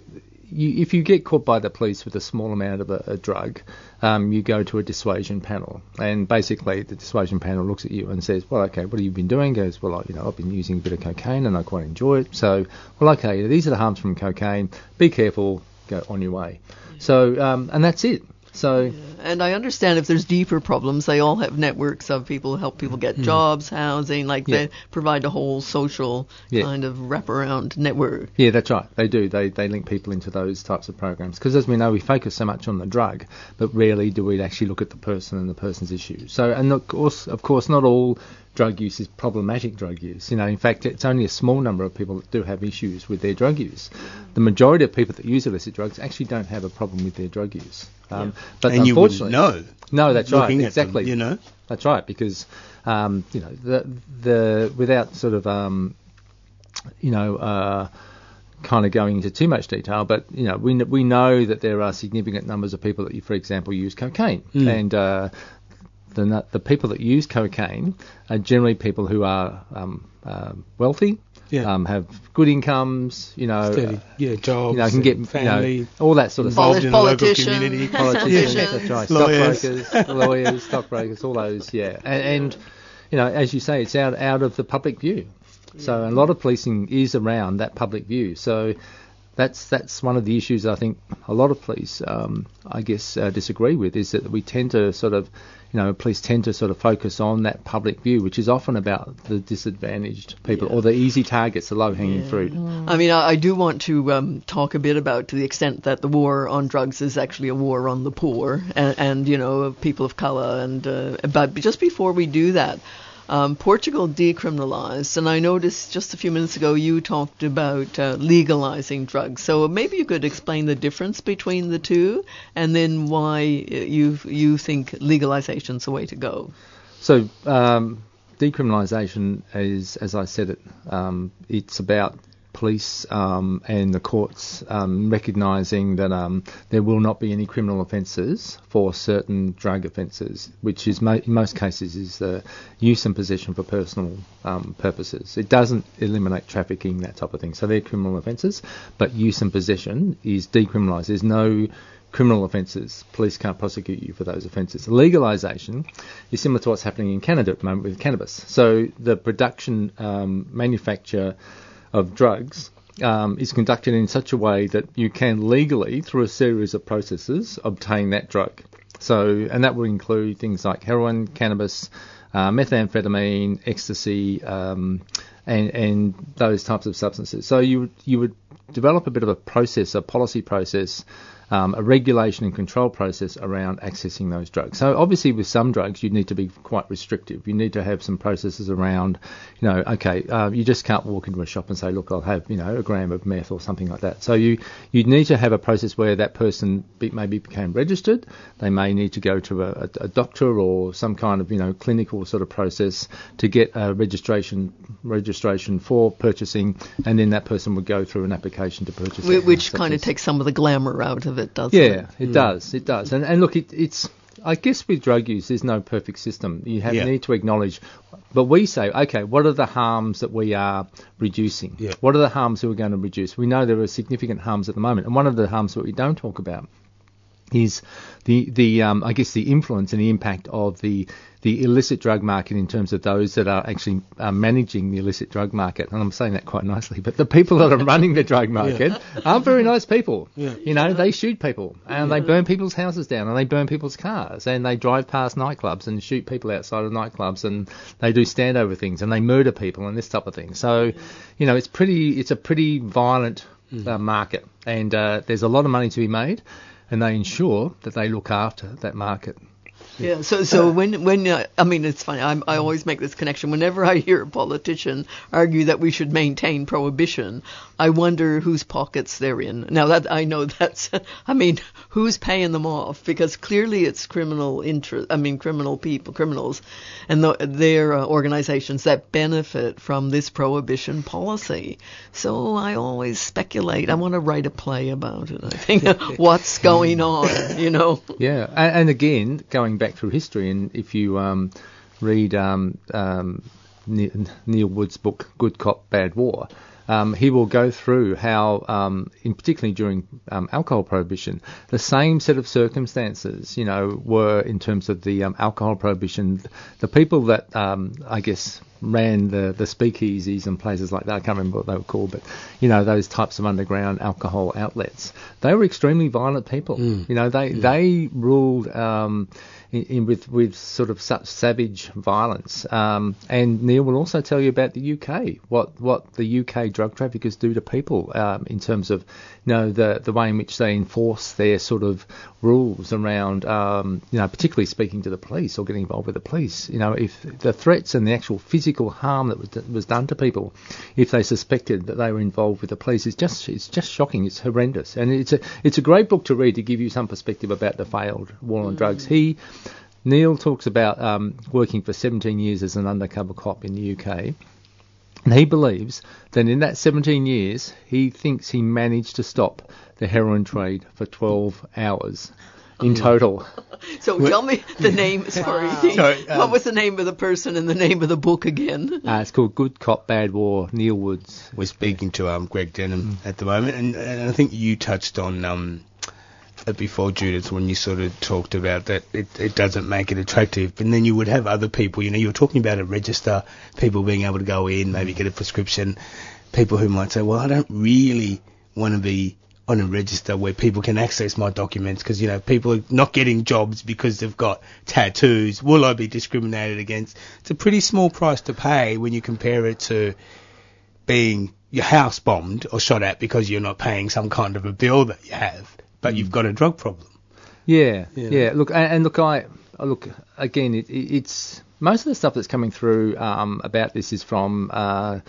you, if you get caught by the police with a small amount of a, a drug, um, you go to a dissuasion panel, and basically the dissuasion panel looks at you and says, "Well, okay, what have you been doing?" Goes, "Well, I, you know, I've been using a bit of cocaine and I quite enjoy it. So, well, okay, these are the harms from cocaine. Be careful. Go on your way." So, um, and that's it. So, And I understand if there's deeper problems, they all have networks of people who help people get mm-hmm. jobs, housing, like. Yeah. they provide a whole social Yeah. kind of wraparound network. Yeah, that's right. They do. They they link people into those types of programs because, as we know, we focus so much on the drug, but rarely do we actually look at the person and the person's issues. So, and of course, of course, not all drug use is problematic drug use. You know, in fact, it's only a small number of people that do have issues with their drug use. The majority of people that use illicit drugs actually don't have a problem with their drug use. Um, But and you unfortunately, know. no, that's right. at them, Exactly. you know. That's right, because um, you know the the without sort of um, you know uh, kind of going into too much detail, but you know we we know that there are significant numbers of people that, for example, use cocaine, and uh, the nu- the people that use cocaine are generally people who are um, uh, wealthy. Yeah. Um, have good incomes, you know, Steady, uh, yeah, jobs, you know, can get and you family, know, all that sort of stuff. involved in the local Politicians. community. Politicians, Yeah. that's right. Lawyers. Stockbrokers, lawyers, stockbrokers, all those, yeah. And, and you know, as you say, it's out out of the public view. So a lot of policing is around that public view. So that's that's one of the issues I think a lot of police, um, I guess, uh, disagree with is that we tend to sort of, you know, police tend to sort of focus on that public view, which is often about the disadvantaged people or the easy targets, the low-hanging fruit. I mean, I, I do want to um, talk a bit about to the extent that the war on drugs is actually a war on the poor and, and you know, people of color. And uh, but just before we do that, um, Portugal decriminalized, and I noticed just a few minutes ago you talked about uh, legalizing drugs. So maybe you could explain the difference between the two, and then why you you think legalization is the way to go. So um, decriminalisation is, as I said, it um, it's about police um, and the courts um, recognising that um, there will not be any criminal offences for certain drug offences, which is mo- in most cases is the use and possession for personal um, purposes. It doesn't eliminate trafficking, that type of thing. So they're criminal offences, but use and possession is decriminalised. There's no criminal offences. Police can't prosecute you for those offences. Legalisation is similar to what's happening in Canada at the moment with cannabis. So the production, um, manufacture of drugs um, is conducted in such a way that you can legally, through a series of processes, obtain that drug. So, and that will include things like heroin, cannabis, uh, methamphetamine, ecstasy, um, and and those types of substances. So you you would develop a bit of a process, a policy process um, a regulation and control process around accessing those drugs. So obviously, with some drugs, you need to be quite restrictive. You need to have some processes around, you know, okay, uh, you just can't walk into a shop and say, look, I'll have, you know, a gram of meth or something like that. So you you need to have a process where that person be, maybe became registered. They may need to go to a, a doctor or some kind of, you know, clinical sort of process to get a registration registration for purchasing, and then that person would go through an application to purchase. Wh- Which kind of takes some of the glamour out of it, doesn't yeah, it? it hmm. does. It does. And and look, it, it's. I guess with drug use, there's no perfect system. You have, Yeah. need to acknowledge, but we say, okay, what are the harms that we are reducing? Yeah. What are the harms that we're going to reduce? We know there are significant harms at the moment, and one of the harms that we don't talk about is the the um, I guess the influence and the impact of the the illicit drug market in terms of those that are actually uh, managing the illicit drug market. And I'm saying that quite nicely, but the people that are running the drug market aren't very nice people. Yeah. You know, they shoot people and they burn people's houses down and they burn people's cars and they drive past nightclubs and shoot people outside of nightclubs and they do standover things and they murder people and this type of thing. So, you know, it's pretty it's a pretty violent uh, market and uh, there's a lot of money to be made and they ensure that they look after that market. Yeah. So so when when uh, I mean it's funny I'm, I always make this connection whenever I hear a politician argue that we should maintain prohibition I wonder whose pockets they're in. Now that I know that's I mean who's paying them off because clearly it's criminal interest I mean criminal people criminals and the, their uh, organizations that benefit from this prohibition policy. So I always speculate I want to write a play about it. I think what's going on, you know. Yeah, and, and again, going back through history, and if you um, read um, um, Neil Woods' book "Good Cop, Bad War," um, he will go through how, um, in particularly during um, alcohol prohibition, the same set of circumstances, you know, were in terms of the um, alcohol prohibition. The people that um, I guess ran the the speakeasies and places like that. I can't remember what they were called, but you know those types of underground alcohol outlets. They were extremely violent people. You know, they they ruled. Um, in, in with with sort of such savage violence. Um, and Neil will also tell you about the UK, what what the UK drug traffickers do to people um, in terms of you know the the way in which they enforce their sort of rules around um, you know particularly speaking to the police or getting involved with the police. You know if the threats and the actual physical harm that was was done to people if they suspected that they were involved with the police is just it's just shocking. It's horrendous, and it's a it's a great book to read to give you some perspective about the failed war on drugs. He Neil talks about um, working for 17 years as an undercover cop in the UK. And he believes that in that 17 years, he thinks he managed to stop the heroin trade for 12 hours in total. So tell me the name. Sorry, Sorry, um, what was the name of the person and the name of the book again? Uh, it's called Good Cop, Bad War, Neil Woods. We're speaking to um, Greg Denham at the moment, and, and I think you touched on um, it before, Judith, when you sort of talked about that it, it doesn't make it attractive. And then you would have other people, you know, you were talking about a register, people being able to go in, maybe get a prescription, people who might say, well, I don't really want to be on a register where people can access my documents because, you know, people are not getting jobs because they've got tattoos. Will I be discriminated against? It's a pretty small price to pay when you compare it to being your house bombed or shot at because you're not paying some kind of a bill that you have, but you've got a drug problem. Yeah, Yeah. yeah. Look, and, and look, I look again. It, it, it's most of the stuff that's coming through um, about this is from uh,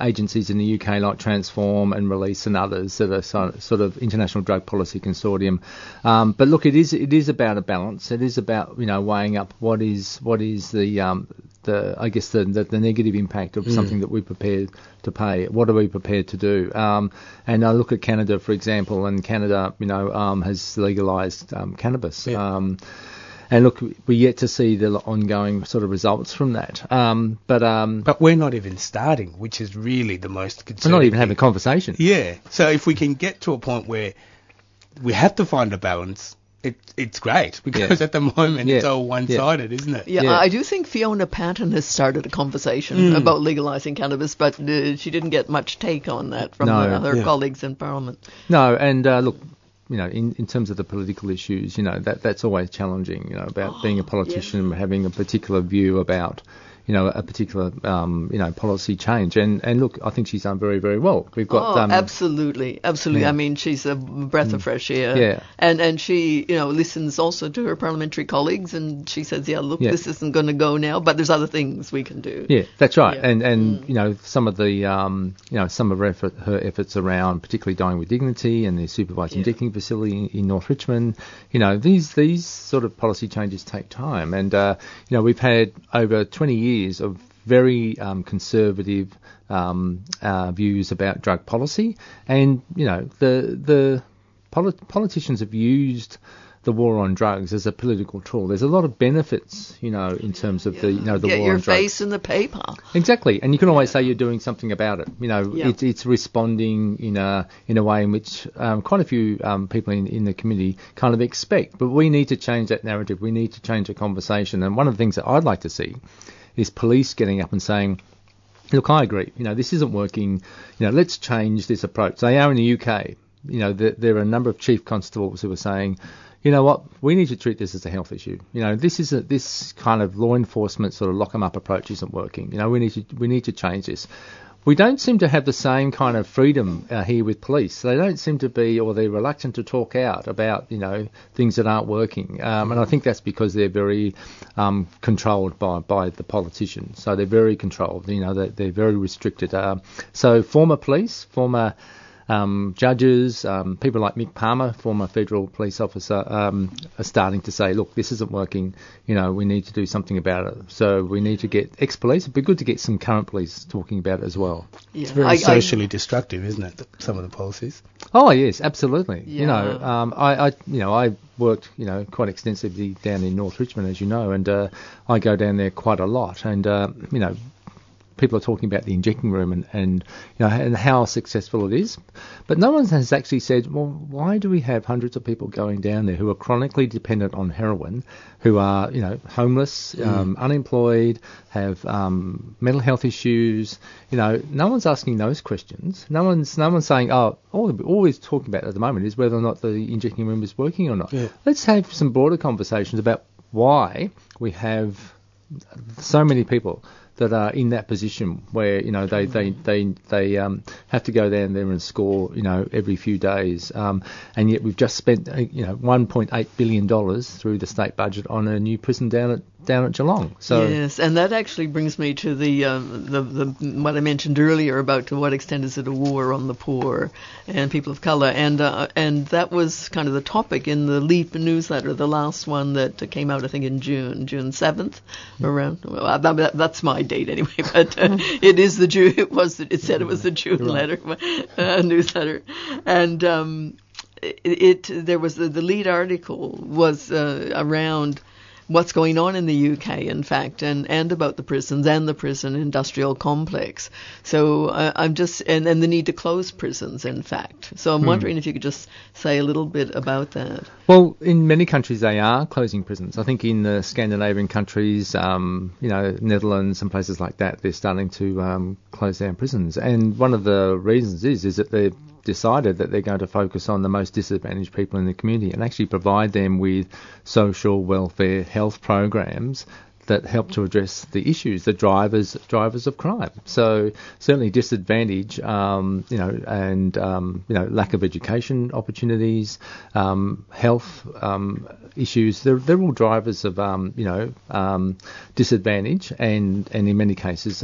agencies in the UK like Transform and Release and others that are sort of international drug policy consortium. Um, but look, it is it is about a balance. It is about you know weighing up what is what is the um, the I guess the, the the negative impact of something that we're prepared to pay. What are we prepared to do? Um, and I look at Canada, for example, and Canada, you know, um, has legalised um, cannabis. Yeah. And look, we're yet to see the ongoing sort of results from that. Um, but um, But we're not even starting, which is really the most we're not even having a conversation. Yeah. So if we can get to a point where we have to find a balance, it, it's great because at the moment it's all one-sided, isn't it? Yeah, Yeah. I do think Fiona Patten has started a conversation about legalizing cannabis, but uh, she didn't get much take on that from No. her Yeah. colleagues in Parliament. No, and uh, look, you know, in, in terms of the political issues, you know, that that's always challenging. You know, about oh, being a politician and having a particular view about, you know, a particular, um, you know, policy change. And and look, I think she's done very very well. We've got oh, um, absolutely, absolutely. yeah. I mean, she's a breath of fresh air. Yeah. And and she, you know, listens also to her parliamentary colleagues, and she says, yeah, look, Yeah. this isn't going to go now, but there's other things we can do. Yeah, that's right. Yeah. And and you know some of the um, you know some of her, effort, her efforts around particularly dying with dignity and the supervised injecting facility in, in North Richmond. You know these these sort of policy changes take time, and uh, you know we've had over 20 years of very um, conservative um, uh, views about drug policy, and you know the the polit- politicians have used the war on drugs as a political tool. There's a lot of benefits, you know, in terms of the you know the Get war on drugs. Get your face in the paper. Exactly, and you can always say you're doing something about it. You know, Yeah. it's it's responding in a in a way in which um, quite a few um, people in in the community kind of expect. But we need to change that narrative. We need to change the conversation. And one of the things that I'd like to see is police getting up and saying. Look, I agree. You know, this isn't working. You know, let's change this approach. They are in the UK. You know, there, there are a number of chief constables who are saying, you know what, we need to treat this as a health issue. You know, this is a, this kind of law enforcement sort of lock 'em up approach isn't working. You know, we need to we need to change this. We don't seem to have the same kind of freedom uh, here with police. They don't seem to be, or they're reluctant to talk out about, you know, things that aren't working. Um, and I think that's because they're very um, controlled by, by the politicians. So they're very controlled. You know, they're, they're very restricted. Uh, so former police, former um, judges, um, people like Mick Palmer, former federal police officer, um, are starting to say, look, this isn't working. You know, we need to do something about it. So we need to get ex-police. It'd be good to get some current police talking about it as well. It's very socially destructive, isn't it? Some of the policies. Oh yes, absolutely. You know, um, I, I, you know, I worked, you know, quite extensively down in North Richmond, as you know, and uh, I go down there quite a lot, and uh, you know, people are talking about the injecting room and, and you know and how successful it is, but no one has actually said, well, why do we have hundreds of people going down there who are chronically dependent on heroin, who are you know homeless, Mm. um, unemployed, have um, mental health issues. You know, no one's asking those questions. No one's no one's saying, oh, all we're always talking about at the moment is whether or not the injecting room is working or not. Yeah. Let's have some broader conversations about why we have so many people that are in that position where you know they they they they um, have to go down there and score you know every few days, um, and yet we've just spent uh, you know 1.8 billion dollars through the state budget on a new prison down at down at Geelong. So yes, and that actually brings me to the, um, the the what I mentioned earlier about to what extent is it a war on the poor and people of color, and uh, and that was kind of the topic in the Leap newsletter, the last one that came out I think in June, June seventh, around. Well, that, that- that's my date anyway, but uh, it is the June. It was it said it was the June letter uh, newsletter, and um, it, it there was the, the lead article was uh, around what's going on in the UK, in fact, and, and about the prisons and the prison industrial complex. So uh, I'm just and, and the need to close prisons, in fact. So I'm Hmm. wondering if you could just say a little bit about that. Well, in many countries they are closing prisons. I think in the Scandinavian countries, um, you know, Netherlands and places like that, they're starting to um, close down prisons. And one of the reasons is is that they've decided that they're going to focus on the most disadvantaged people in the community and actually provide them with social welfare health programs that help to address the issues, the drivers drivers of crime. So certainly disadvantage, um, you know, and um, you know lack of education opportunities, um, health um, issues. They're, they're all drivers of um, you know um, disadvantage and and in many cases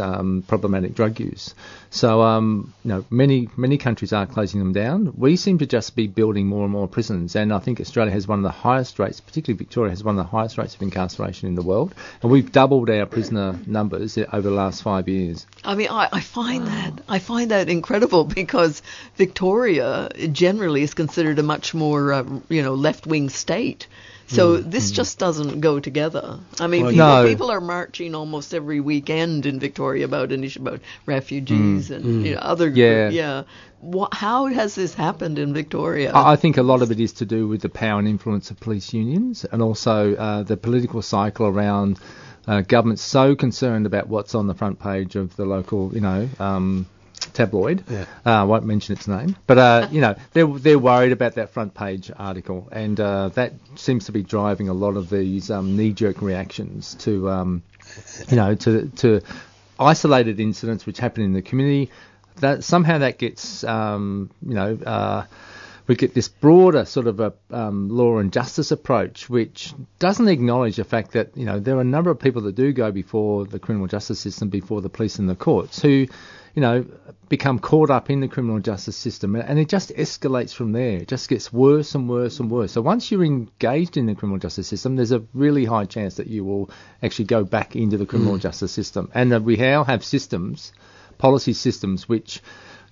problematic drug use. So you know many many countries are closing them down. We seem to just be building more and more prisons, and I think Australia has one of the highest rates, particularly Victoria has one of the highest rates of incarceration in the world, and we've doubled our prisoner numbers over the last five years. I mean, I, I find that I find that incredible because Victoria generally is considered a much more uh, you know left wing state. So Mm, this mm. just doesn't go together. I mean, Well, people, no. people are marching almost every weekend in Victoria about an issue about refugees Mm, and mm. you know, other Yeah. yeah. Wha how has this happened in Victoria? I I think a lot of it is to do with the power and influence of police unions and also uh, the political cycle around uh, governments so concerned about what's on the front page of the local, you know, um, tabloid. Yeah. Uh, I won't mention its name, but uh, you know they're they're worried about that front page article, and uh, that seems to be driving a lot of these um, knee-jerk reactions to um, you know to to isolated incidents which happen in the community. That somehow that gets um, you know. Uh, we get this broader sort of a um, law and justice approach, which doesn't acknowledge the fact that you know there are a number of people that do go before the criminal justice system, before the police and the courts, who, you know, become caught up in the criminal justice system, and it just escalates from there. It just gets worse and worse and worse. So once you're engaged in the criminal justice system, there's a really high chance that you will actually go back into the criminal Mm. justice system, and that we now have systems, policy systems, which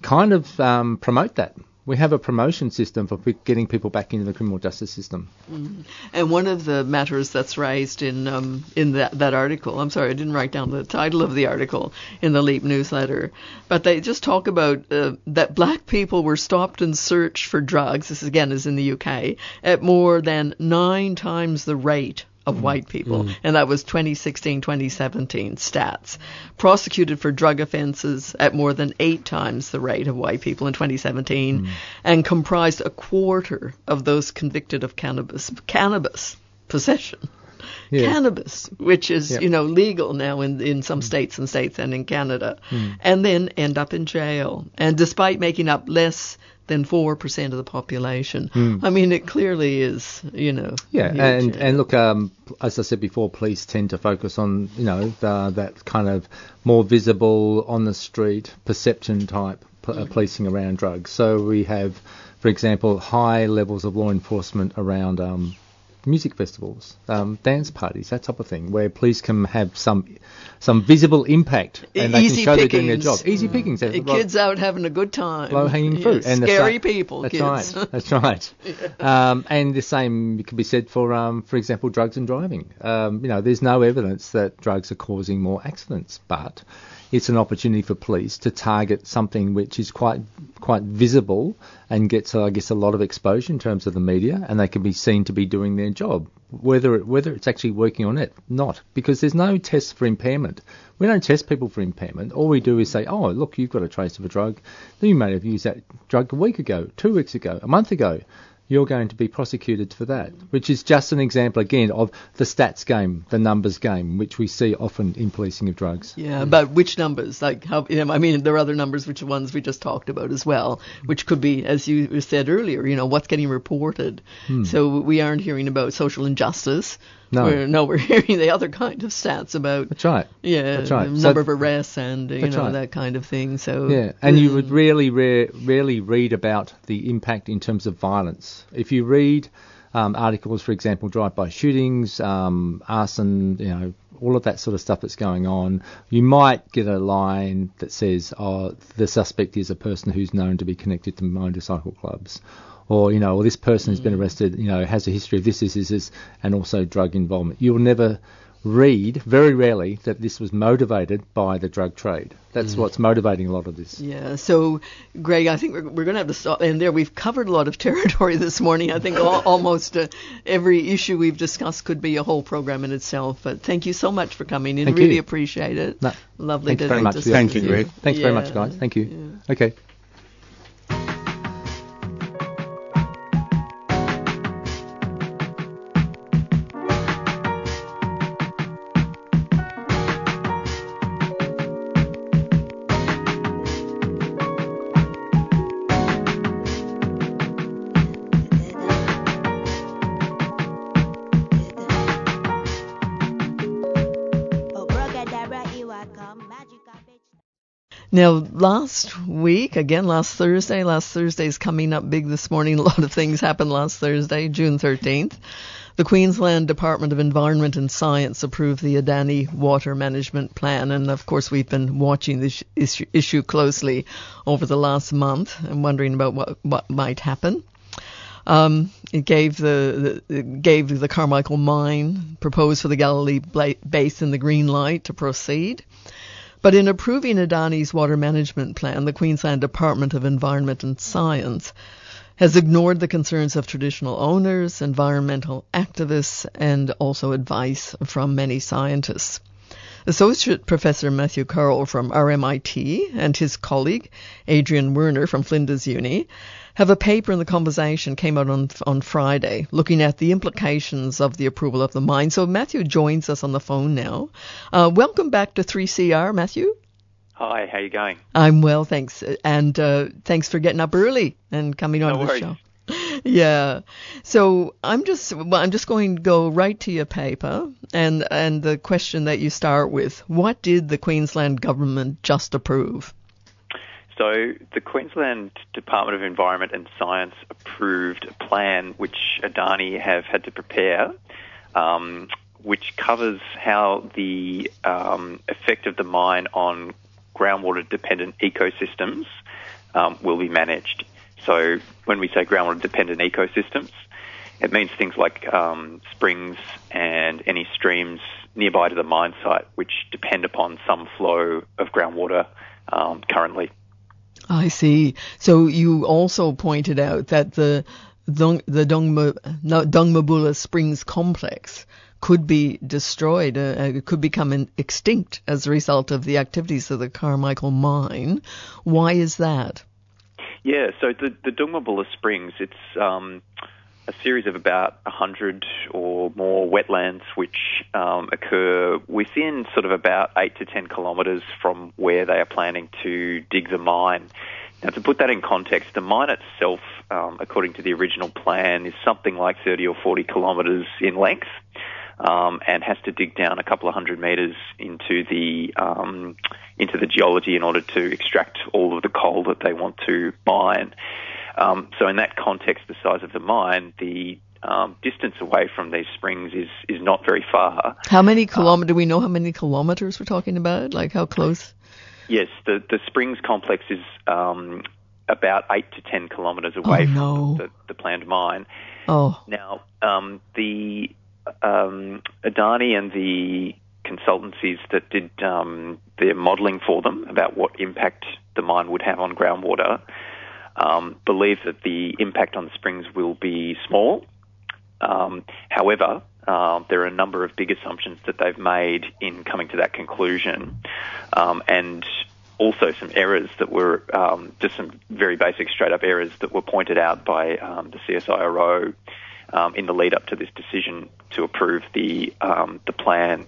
kind of um, promote that. We have a promotion system for getting people back into the criminal justice system. Mm. And one of the matters that's raised in um, in that, that article, I'm sorry, I didn't write down the title of the article in the Leap newsletter, but they just talk about uh, that black people were stopped and searched for drugs. This again is in the UK at more than nine times the rate of white people, Mm. and that was 2016-2017 stats. Prosecuted for drug offenses at more than eight times the rate of white people in 2017, and comprised a quarter of those convicted of cannabis cannabis possession. Yeah. Cannabis, which is Yeah. you know legal now in in some states and states and in Canada, Mm. and then end up in jail. And despite making up less than four percent of the population, Mm. I mean it clearly is you know Yeah, huge. and and look, um, as I said before, police tend to focus on you know the, that kind of more visible on the street perception type p- uh, policing around drugs. So we have, for example, high levels of law enforcement around. Um, Music festivals, um, dance parties, that type of thing, where police can have some some visible impact and they Easy can show they're doing their job. Easy pickings, Uh, kids out having a good time. low hanging fruit Yeah, and scary sa- people. That's kids. right. That's right. um, and the same can be said for, um, for example, drugs and driving. Um, you know, there's no evidence that drugs are causing more accidents, but it's an opportunity for police to target something which is quite quite visible and gets, I guess, a lot of exposure in terms of the media, and they can be seen to be doing their job. Whether it, whether it's actually working on it, not because there's no test for impairment. We don't test people for impairment. All we do is say, oh, look, you've got a trace of a drug. You may have used that drug a week ago, two weeks ago, a month ago. You're going to be prosecuted for that, which is just an example again of the stats game, the numbers game, which we see often in policing of drugs. Yeah, but which numbers? Like how? You know, I mean, there are other numbers, which are ones we just talked about as well, which could be, as you said earlier, you know, what's getting reported. Hmm. So we aren't hearing about social injustice. No. We're, no, we're hearing the other kind of stats about. That's right. Yeah, That's right. the So- number of arrests and you know right. that kind of thing. So Yeah, and you would rarely, rare, rarely read about the impact in terms of violence. If you read um, articles, for example, drive-by shootings, um, arson, you know, all of that sort of stuff that's going on, you might get a line that says, "Oh, the suspect is a person who's known to be connected to motorcycle clubs." Or you know, or this person has been arrested. You know, has a history of this, this, this, this, and also drug involvement. You'll never read, very rarely, that this was motivated by the drug trade. That's Mm. what's motivating a lot of this. Yeah, so Greg, I think we're, we're going to have to stop. And there, we've covered a lot of territory this morning. I think al- almost uh, every issue we've discussed could be a whole program in itself. But thank you so much for coming in. Thank really you. appreciate it. No, Lovely Thanks to very much. to for your- speak to Thanks very much, guys. Thank you. Okay. Now, last week, again, last Thursday, last Thursday's coming up big this morning. A lot of things happened last Thursday, June 13th. The Queensland Department of Environment and Science approved the Adani Water Management Plan, and of course, we've been watching this issue, closely over the last month and wondering about what, what might happen. Um, it gave the, the it gave the Carmichael mine proposed for the Galilee Basin the green light to proceed. But in approving Adani's water management plan, the Queensland Department of Environment and Science has ignored the concerns of traditional owners, environmental activists, and also advice from many scientists. Associate Professor Matthew Currell from RMIT and his colleague Adrian Werner from Flinders Uni have a paper in the conversation came out on on Friday looking at the implications of the approval of the mine. So Matthew joins us on the phone now. Uh, welcome back to 3CR, Matthew. Hi, how are you going? I'm well, thanks, and uh, thanks for getting up early and coming on no the show. Yeah. So I'm just well, I'm just going to go right to your paper and and the question that you start with. What did the Queensland government just approve? So, the Queensland Department of Environment and Science approved a plan which Adani have had to prepare, um, which covers how the um, effect of the mine on groundwater dependent ecosystems um, will be managed. So, when we say groundwater dependent ecosystems, it means things like um, springs and any streams nearby to the mine site which depend upon some flow of groundwater um, currently. I see. So you also pointed out that the Dong, the Doongmabulla Springs complex could be destroyed, uh, it could become extinct as a result of the activities of the Carmichael mine. Why is that? Yeah, so the, the Doongmabulla Springs, it's um, a series of about 100 or more wetlands which um, occur within sort of about 8 to 10 kilometres from where they are planning to dig the mine. Now, to put that in context, the mine itself, um, according to the original plan, is something like 30 or 40 kilometres in length. Um, and has to dig down a couple of hundred metres into the um, into the geology in order to extract all of the coal that they want to mine. Um, so in that context, the size of the mine, the um, distance away from these springs is is not very far. How many kilometers? do we know how many kilometers we're talking about? Like how close? Yes, the the springs complex is um, about eight to ten kilometres away oh, no. from the, the, planned mine. Oh. Now um, the um, Adani and the consultancies that did um, their modelling for them about what impact the mine would have on groundwater um, believe that the impact on springs will be small. Um, however, uh, there are a number of big assumptions that they've made in coming to that conclusion, um, and also some errors that were um, just some very basic, straight up errors that were pointed out by um, the CSIRO um, in the lead up to this decision to approve the um, the plan.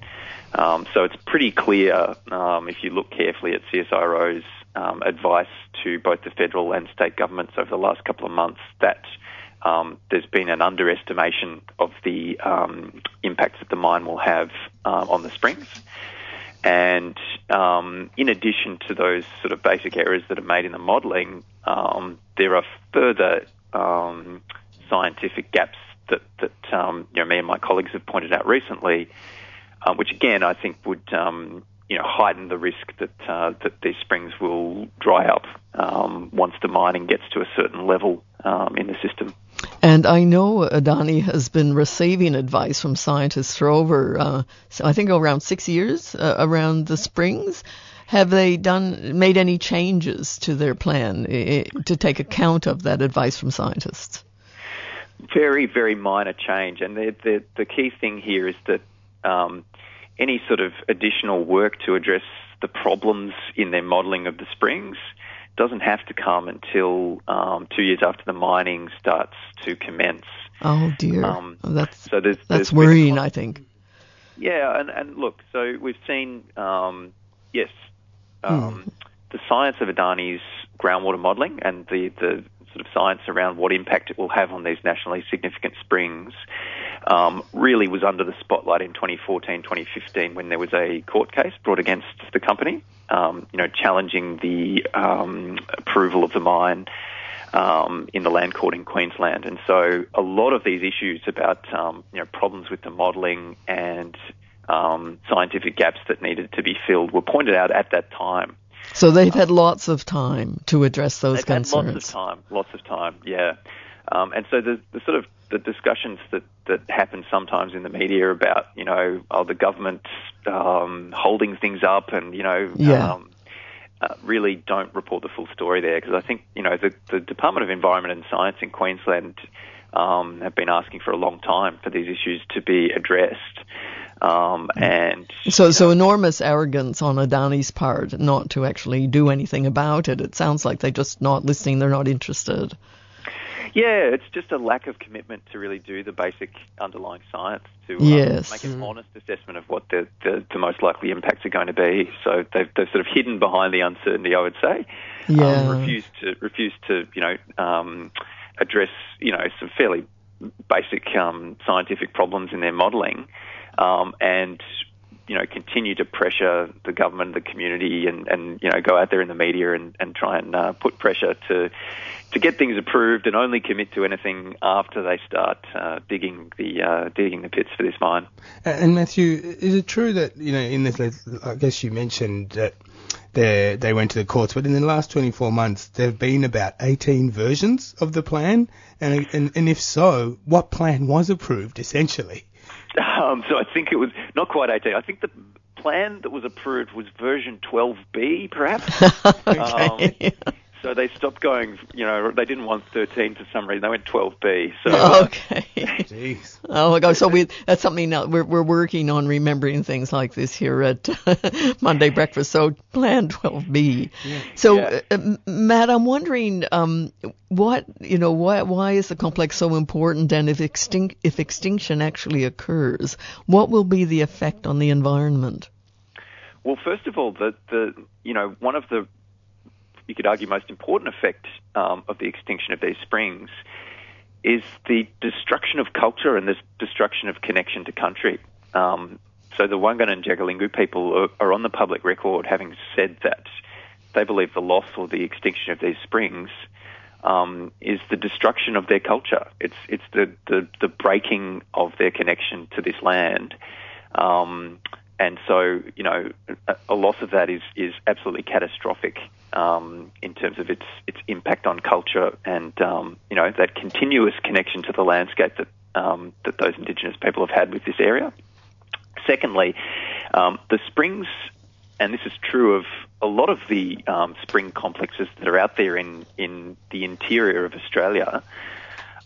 Um, so it's pretty clear um, if you look carefully at CSIRO's um, advice to both the federal and state governments over the last couple of months that um, there's been an underestimation of the impacts that the mine will have uh, on the springs. And in addition to those sort of basic errors that are made in the modelling, there are further scientific gaps that, that um, you know, me and my colleagues have pointed out recently, um, which again I think would um, you know heighten the risk that uh, that these springs will dry up um, once the mining gets to a certain level um, in the system. And I know Adani has been receiving advice from scientists for over, uh, I think, around six years uh, around the springs. Have they done made any changes to their plan to take account of that advice from scientists? Very, very minor change. And the, the, the key thing here is that um, any sort of additional work to address the problems in their modelling of the springs doesn't have to come until um, two years after the mining starts to commence. Oh dear, um, oh, that's so there's, that's there's worrying. I think. Yeah, and, and look, so we've seen um, yes, um, Hmm. the science of Adani's groundwater modelling and the, the sort of science around what impact it will have on these nationally significant springs um, really was under the spotlight in 2014, 2015 when there was a court case brought against the company, um, you know, challenging the um, approval of the mine. Um, in the land court in Queensland, and so a lot of these issues about um, you know problems with the modelling and um, scientific gaps that needed to be filled were pointed out at that time. So they've had lots of time to address those They've concerns. had lots of time, lots of time, yeah. Um, and so the, the sort of the discussions that, that happen sometimes in the media about, you know, oh, the government um, holding things up and, you know, Yeah. um, uh, really don't report the full story there because I think, you know, the, the Department of Environment and Science in Queensland um, have been asking for a long time for these issues to be addressed. Um, and So, so enormous arrogance on Adani's part not to actually do anything about it. It sounds like they're just not listening. They're not interested. Yeah, it's just a lack of commitment to really do the basic underlying science to um, Yes. make an honest assessment of what the, the, the most likely impacts are going to be. So they've, they've sort of hidden behind the uncertainty, I would say. Yeah. Um, refused to refused to you know um, address you know some fairly basic um, scientific problems in their modelling, um, and you know continue to pressure the government, the community, and, and you know go out there in the media and, and try and uh, put pressure to to get things approved and only commit to anything after they start uh, digging the uh, digging the pits for this mine. And Matthew, is it true that you know in this? I guess you mentioned that they they went to the courts, but in the last 24 months there have been about 18 versions of the plan, and and, and if so, what plan was approved essentially? Um, so I think it was not quite 18. I think the plan that was approved was version 12B, perhaps. Okay. Um, so they stopped going. You know, they didn't want 13 for some reason. They went 12B. So okay. Jeez. Oh my God! So we that's something now we're we're working on remembering things like this here at Monday Breakfast. So Plan 12B. So Yeah. uh, Matt, I'm wondering um, what you know why why is the complex so important, and if extinct if extinction actually occurs, what will be the effect on the environment? Well, first of all, the, the you know one of the you could argue most important effect um, of the extinction of these springs is the destruction of culture and the destruction of connection to country. Um, so the Wangan and Jagalingou people are, are on the public record having said that they believe the loss or the extinction of these springs um, is the destruction of their culture. It's it's the, the, the breaking of their connection to this land. Um, and so, you know, a, loss of that is, is absolutely catastrophic um, in terms of its its impact on culture and um, you know that continuous connection to the landscape that um, that those Indigenous people have had with this area. Secondly, um, the springs, and this is true of a lot of the um, spring complexes that are out there in in the interior of Australia.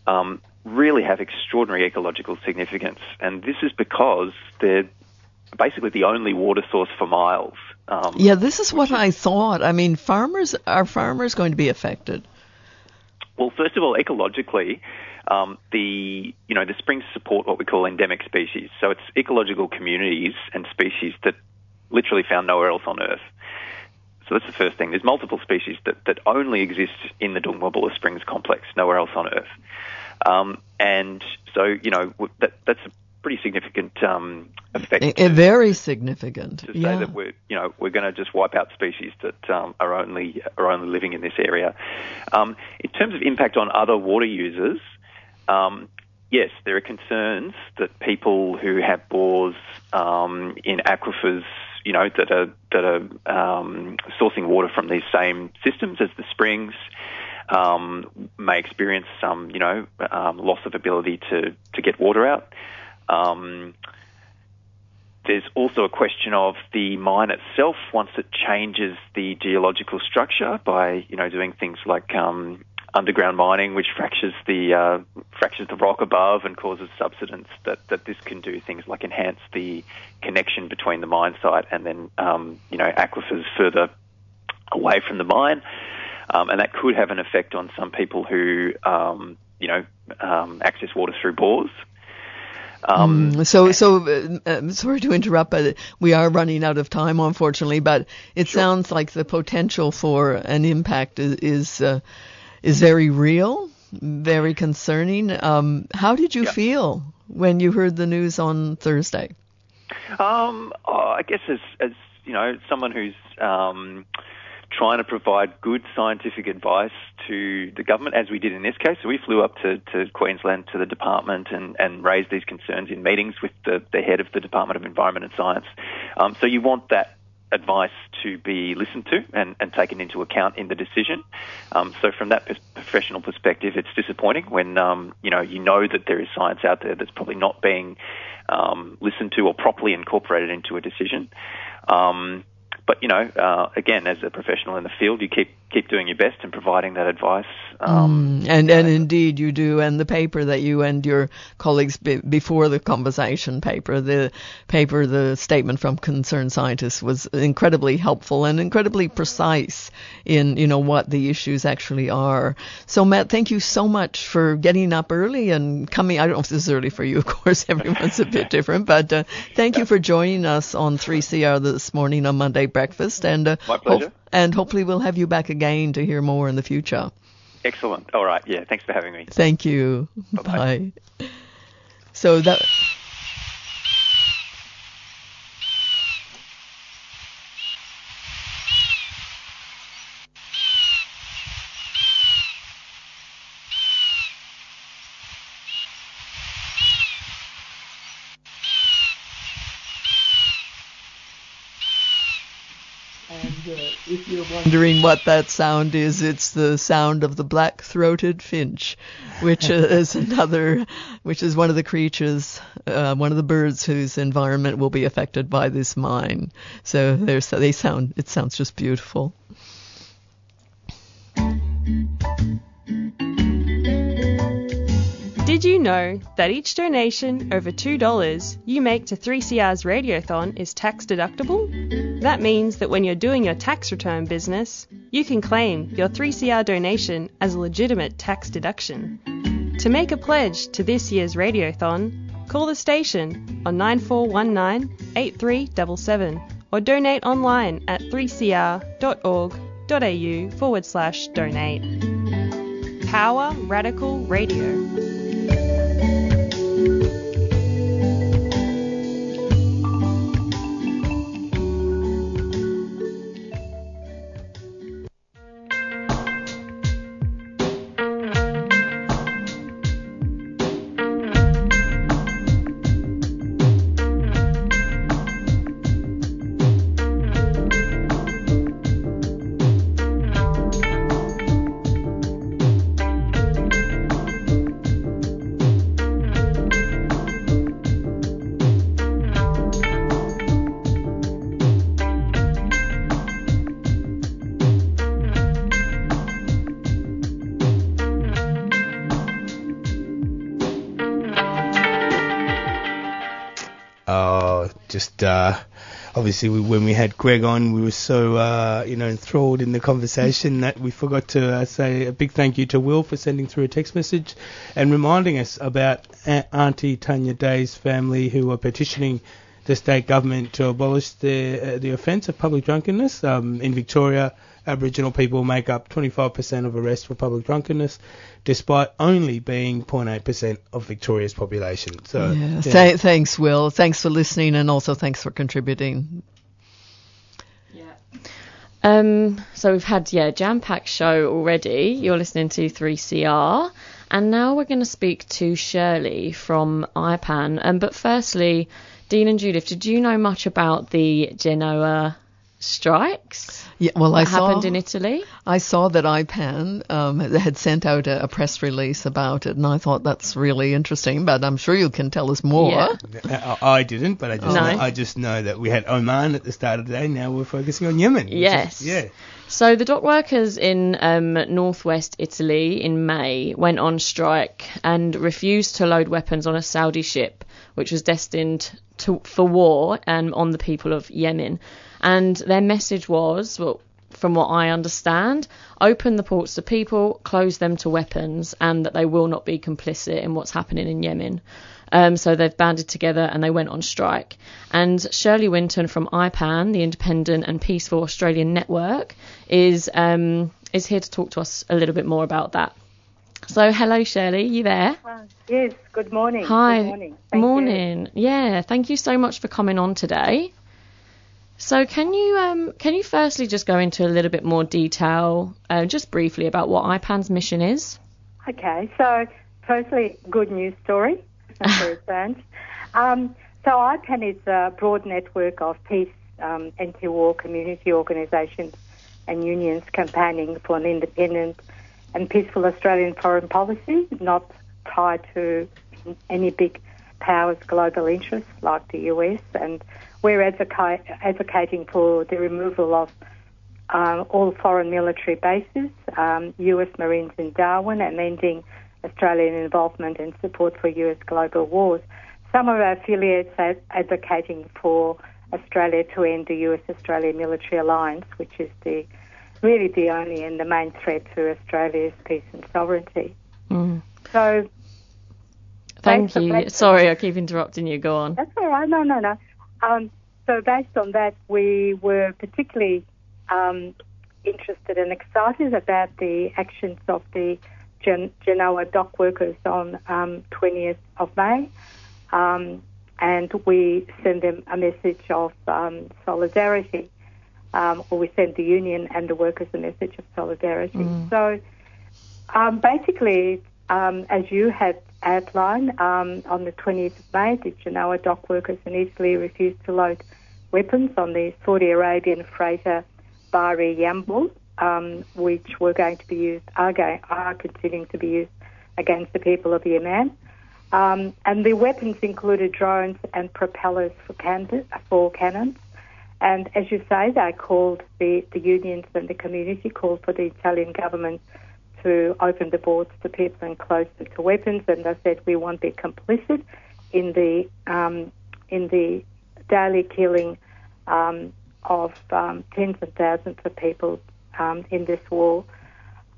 Um, really have extraordinary ecological significance, and this is because they're basically the only water source for miles. Um, Yeah, this is what I thought. I mean, farmers are farmers going to be affected? Well, first of all, ecologically, um, the you know the springs support what we call endemic species. So it's ecological communities and species that literally found nowhere else on Earth. So that's the first thing. There's multiple species that, that only exist in the Doongmabulla Springs complex, nowhere else on Earth. Um, and so you know that that's a pretty significant um, effect. A, very significant. to say yeah. that we're you know we're going to just wipe out species that um, are only are only living in this area. Um, in terms of impact on other water users, um, yes, there are concerns that people who have bores um, in aquifers, you know, that are that are um, sourcing water from these same systems as the springs. Um, may experience some, you know, um, loss of ability to, to get water out. Um, there's also a question of the mine itself once it changes the geological structure by you know doing things like um, underground mining, which fractures the uh, fractures the rock above and causes subsidence. That that this can do things like enhance the connection between the mine site and then um, you know aquifers further away from the mine, um, and that could have an effect on some people who um, you know um, access water through bores. Um, Mm, so, so uh, uh, sorry to interrupt, but we are running out of time, unfortunately. But it sounds like the potential for an impact is is, uh, is very real, very concerning. Um, how did you feel when you heard the news on Thursday? Um, oh, I guess as as you know, someone who's um, trying to provide good scientific advice to the government, as we did in this case. So we flew up to, to Queensland to the department and, and raised these concerns in meetings with the, the head of the Department of Environment and Science. Um, so you want that advice to be listened to and, and taken into account in the decision. Um, so from that professional perspective, it's disappointing when um, you know you know that there is science out there that's probably not being um, listened to or properly incorporated into a decision. Um, but you know, uh, again, as a professional in the field, you keep keep doing your best and providing that advice Um, Mm, and and indeed you do, and the paper that you and your colleagues be, before the conversation paper, the paper, the statement from concerned scientists was incredibly helpful and incredibly precise in you know what the issues actually are. So Matt, thank you so much for getting up early and coming. I don't know if this is early for you, of course, everyone's a bit different, but uh, thank you for joining us on 3CR this morning on Monday breakfast, and uh, My pleasure. and hopefully we'll have you back again to hear more in the future. Excellent. All right. Yeah. Thanks for having me. Thank you. bye Bye. So that. Wondering what that sound is, it's the sound of the black-throated finch, which is another, which is one of the creatures, uh, one of the birds whose environment will be affected by this mine. So there's, they sound, it sounds just beautiful. Did you know that each donation over $2 you make to 3CR's Radiothon is tax deductible? That means that when you're doing your tax return business, you can claim your 3CR donation as a legitimate tax deduction. To make a pledge to this year's Radiothon, call the station on 9419 8377 or donate online at 3cr.org.au forward slash donate. Power Radical Radio. Just uh, obviously we, when we had Greg on, we were so uh, you know enthralled in the conversation that we forgot to uh, say a big thank you to Will for sending through a text message and reminding us about Auntie Tanya Day's family who are petitioning the state government to abolish the uh, the offence of public drunkenness. Um, in Victoria, Aboriginal people make up 25% of arrests for public drunkenness, despite only being 0.8% of Victoria's population. So, yeah. yeah. Th- thanks, Will. Thanks for listening, and also thanks for contributing. Um, so we've had yeah jam-packed show already. You're listening to 3CR, and now we're going to speak to Shirley from IPAN. Um, but firstly, Dean and Judith, did you know much about the Genoa strikes? Yeah, well, that I saw happened in Italy. I saw that IPAN um, had sent out a, a press release about it, and I thought that's really interesting. But I'm sure you can tell us more. I, I didn't, but I just No. know, I just know that we had Oman at the start of the day. Now we're focusing on Yemen. which is- Yes. yeah. So the dock workers in um, northwest Italy in May went on strike and refused to load weapons on a Saudi ship, which was destined to, for war and on the people of Yemen. And their message was, well, from what I understand, open the ports to people, close them to weapons, and that they will not be complicit in what's happening in Yemen. Um, so they've banded together and they went on strike. And Shirley Winton from IPAN, the Independent and Peaceful Australian Network, is um, is here to talk to us a little bit more about that. So hello, Shirley, you there? Yes, good morning. Hi. Good morning. Thank you. Morning. Yeah, thank you so much for coming on today. So can you um, can you firstly just go into a little bit more detail, uh, just briefly, about what IPAN's mission is? Okay, so firstly, good news story. Um, so IPAN is a broad network of peace, um, anti-war community organisations and unions campaigning for an independent and peaceful Australian foreign policy, not tied to any big powers' global interests like the US. And we're advocate, advocating for the removal of um, all foreign military bases, um, US Marines in Darwin, and ending Australian involvement and support for US global wars. Some of our affiliates are advocating for Australia to end the US Australia military alliance, which is the really the only and the main threat to Australia's peace and sovereignty. Mm. So Thank you. Sorry, I keep interrupting you. Go on. That's all right. No, no, no. Um, so based on that, we were particularly um, interested and excited about the actions of the Gen- Genoa dock workers on um, 20th of May. Um, and we sent them a message of um, solidarity, um, or we sent the union and the workers a message of solidarity. Mm. So um, basically, um, as you have outlined, um, on the 20th of May, the Genoa dock workers in Italy refused to load weapons on the Saudi Arabian freighter Bahri Yanbu, um, which were going to be used, are, going, are continuing to be used against the people of Yemen. Um, and the weapons included drones and propellers for, can- for cannons. And as you say, they called the, the unions and the community called for the Italian government to open the ports to people and close them to weapons. And they said we won't be complicit in the um, in the daily killing um, of um, tens of thousands of people um, in this war.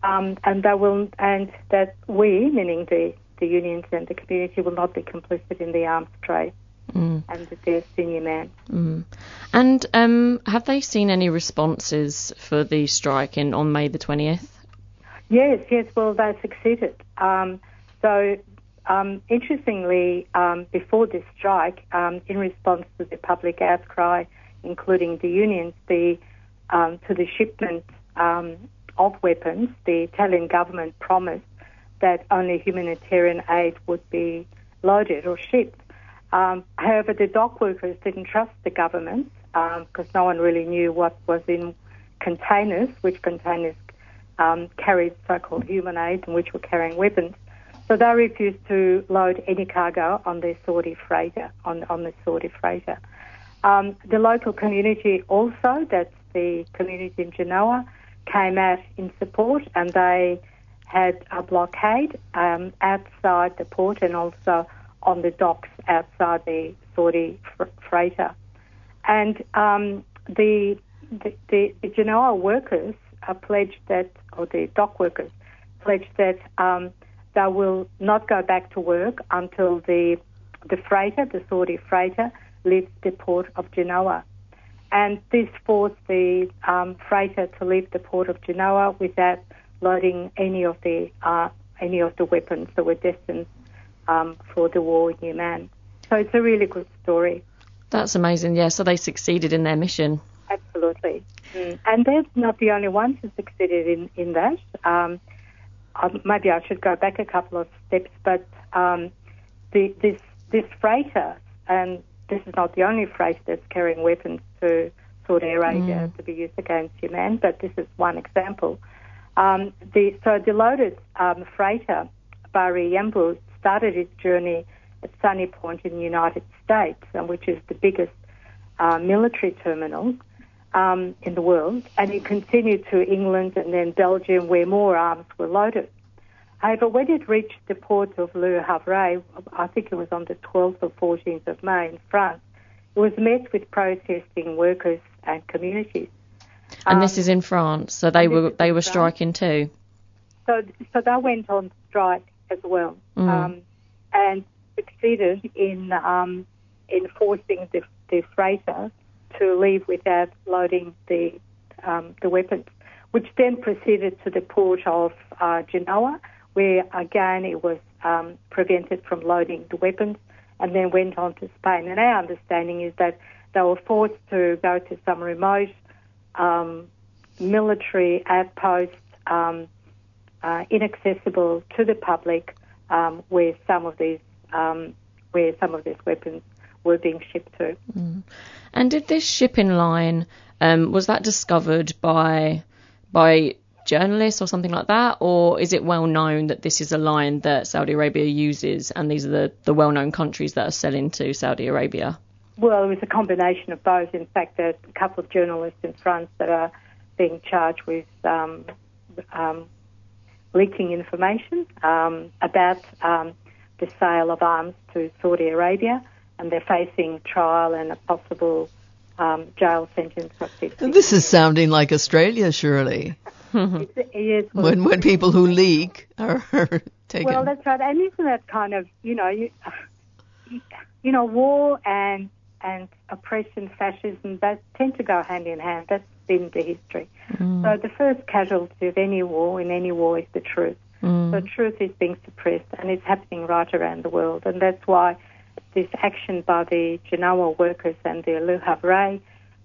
Um, and they will, and that we, meaning the, the unions and the community, will not be complicit in the arms trade Mm. and the deaths in Yemen. Mm. And um, have they seen any responses for the strike in on May the 20th? Yes, yes. Well, they succeeded. Um, so, um, interestingly, um, before this strike, um, in response to the public outcry, including the unions, the um, to the shipment um, of weapons, the Italian government promised that only humanitarian aid would be loaded or shipped. However, the dock workers didn't trust the government because no one really knew what was in containers, which containers um, carried so-called human aid and which were carrying weapons. So they refused to load any cargo on the Saudi freighter, on, on the Saudi freighter. Um, the local community also, that's the community in Genoa, came out in support and they had a blockade um, outside the port and also on the docks outside the Saudi fr- freighter. And um, the, the, the Genoa workers uh, pledged that, or the dock workers pledged that um, they will not go back to work until the the freighter, the Saudi freighter, leaves the port of Genoa. And this forced the um, freighter to leave the port of Genoa without loading any of the uh, any of the weapons that were destined um, for the war in Yemen. So it's a really good story. That's amazing. Yeah, so they succeeded in their mission. Absolutely. Mm. And they're not the only ones who succeeded in, in that. Um, um, maybe I should go back a couple of steps, but um, the, this, this freighter, and this is not the only freighter that's carrying weapons to Saudi Arabia Mm. to be used against Yemen, but this is one example. Um, the, so the loaded um, freighter, Bahri Yanbu, started its journey at Sunny Point in the United States, which is the biggest uh, military terminal um, in the world, and it continued to England and then Belgium, where more arms were loaded. However, when it reached the port of Le Havre, I think it was on the 12th or 14th of May in France, it was met with protesting workers and communities. And this is in France, so they Um, were they were France. striking too. So, so they went on strike as well, Mm. um, and succeeded in um, in forcing the, the freighter to leave without loading the um, the weapons, which then proceeded to the port of uh, Genoa, where again it was um, prevented from loading the weapons, and then went on to Spain. And our understanding is that they were forced to go to some remote um, military outpost. Um, uh, inaccessible to the public, um, where some of these um, where some of these weapons were being shipped to. Mm. And did this shipping line um, was that discovered by by journalists or something like that, or is it well known that this is a line that Saudi Arabia uses, and these are the, the well known countries that are selling to Saudi Arabia? Well, it was a combination of both. In fact, there are a couple of journalists in France that are being charged with um, um, leaking information um, about um, the sale of arms to Saudi Arabia, and they're facing trial and a possible um, jail sentence of 50 This is sounding like Australia, surely. It's- yes, when when people who leak are taken. Well, that's right. And isn't that kind of, you know, you, you know, war and and oppression, fascism, that tend to go hand in hand. That's been the history. Mm. So the first casualty of any war, in any war, is the truth. Mm. So truth is being suppressed, and it's happening right around the world. And that's why this action by the Genoa workers and the Havre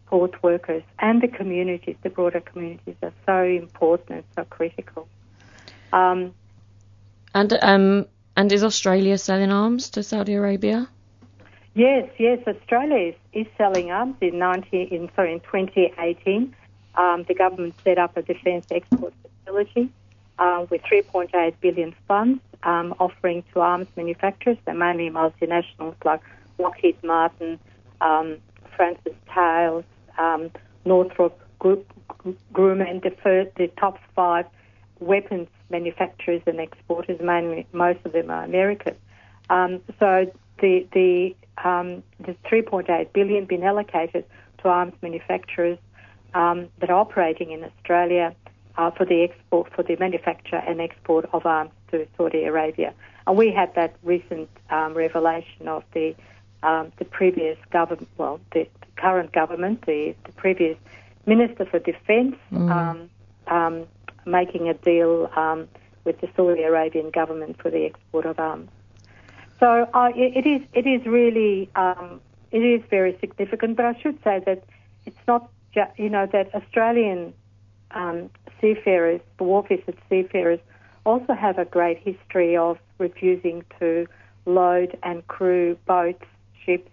port workers and the communities, the broader communities, are so important and so critical. Um, And um, and is Australia selling arms to Saudi Arabia? Yes, yes. Australia is, is selling arms in 19, in sorry in 2018. Um, the government set up a defence export facility uh, with 3.8 billion funds, um, offering to arms manufacturers, they're mainly multinationals like Lockheed Martin, um, France's Thales, um, Northrop Grumman, the, the top five weapons manufacturers and exporters. Mainly, most of them are American. Um, so the the um, the 3.8 billion been allocated to arms manufacturers um, that are operating in Australia uh, for the export for the manufacture and export of arms to Saudi Arabia. And we had that recent um, revelation of the um, the previous government, well, the, the current government, the, the previous Minister for Defence, um, um, making a deal um, with the Saudi Arabian government for the export of arms. So uh, it, it is it is really um, it is very significant. But I should say that it's not ju- you know that Australian um, seafarers, the wharf-visited seafarers, also have a great history of refusing to load and crew boats, ships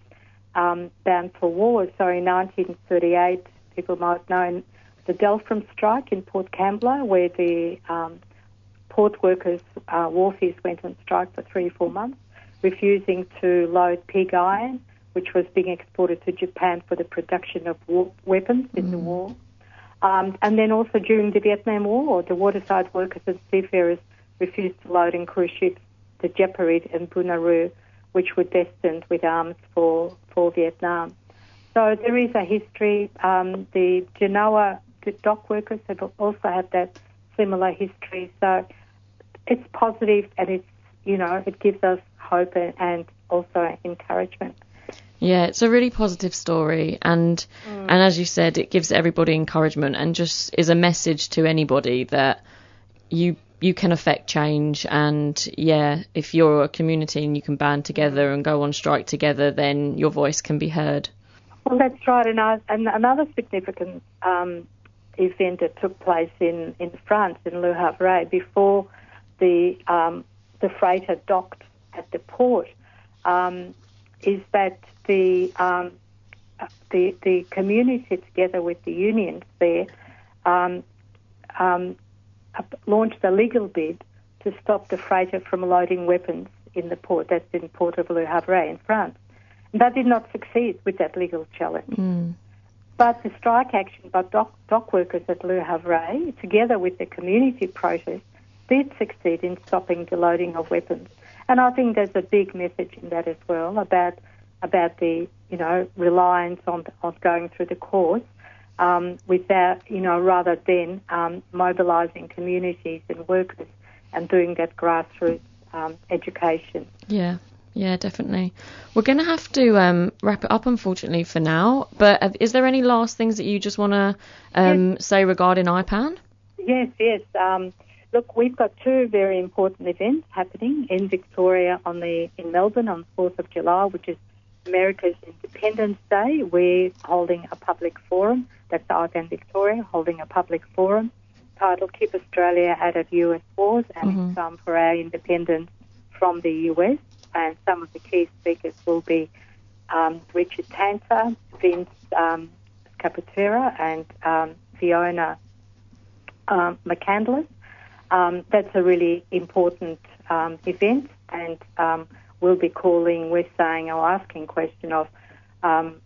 um, bound for war. So in 1938, people might know the Dalfram strike in Port Kembla, where the um, port workers, uh, wharfies went on strike for three or four months, refusing to load pig iron, which was being exported to Japan for the production of war- weapons in the war. Um, and then also during the Vietnam War, the waterside workers and seafarers refused to load and crew ships, the Jeparit and Boonaroo, which were destined with arms for, for Vietnam. So there is a history. Um, the Genoa dock workers have also had that similar history. So it's positive and it's, you know, it gives us hope and, and also encouragement. Yeah, it's a really positive story, and and as you said, it gives everybody encouragement and just is a message to anybody that you you can affect change, and yeah, if you're a community and you can band together and go on strike together, then your voice can be heard. Well, that's right. And, I, and another significant um, event that took place in, in France, in Le Havre, before the um, the freighter docked at the port, um, is that the um, the the community, together with the unions there, um, um, launched a legal bid to stop the freighter from loading weapons in the port. That's in Port of Le Havre in France. And that did not succeed with that legal challenge. But the strike action by dock, dock workers at Le Havre, together with the community protest, did succeed in stopping the loading of weapons. And I think there's a big message in that as well about about the you know reliance on on going through the courts um, without you know rather than um, mobilising communities and workers and doing that grassroots um, education. Yeah. Yeah, definitely. We're going to have to um, wrap it up, unfortunately, for now. But is there any last things that you just want to um, say regarding IPAN? Yes, yes. Um, look, we've got two very important events happening in Victoria on the in Melbourne on the 4th of July, which is America's Independence Day. We're holding a public forum. That's IPAN Victoria holding a public forum titled "Keep Australia Out of U.S. Wars and Mhm. Time for Our Independence from the U.S." And some of the key speakers will be um, Richard Tanter, Vince um, Scappatura, and um, Fiona um, McCandless. Um, that's a really important um, event, and um, we'll be calling, we're saying or asking question of, um,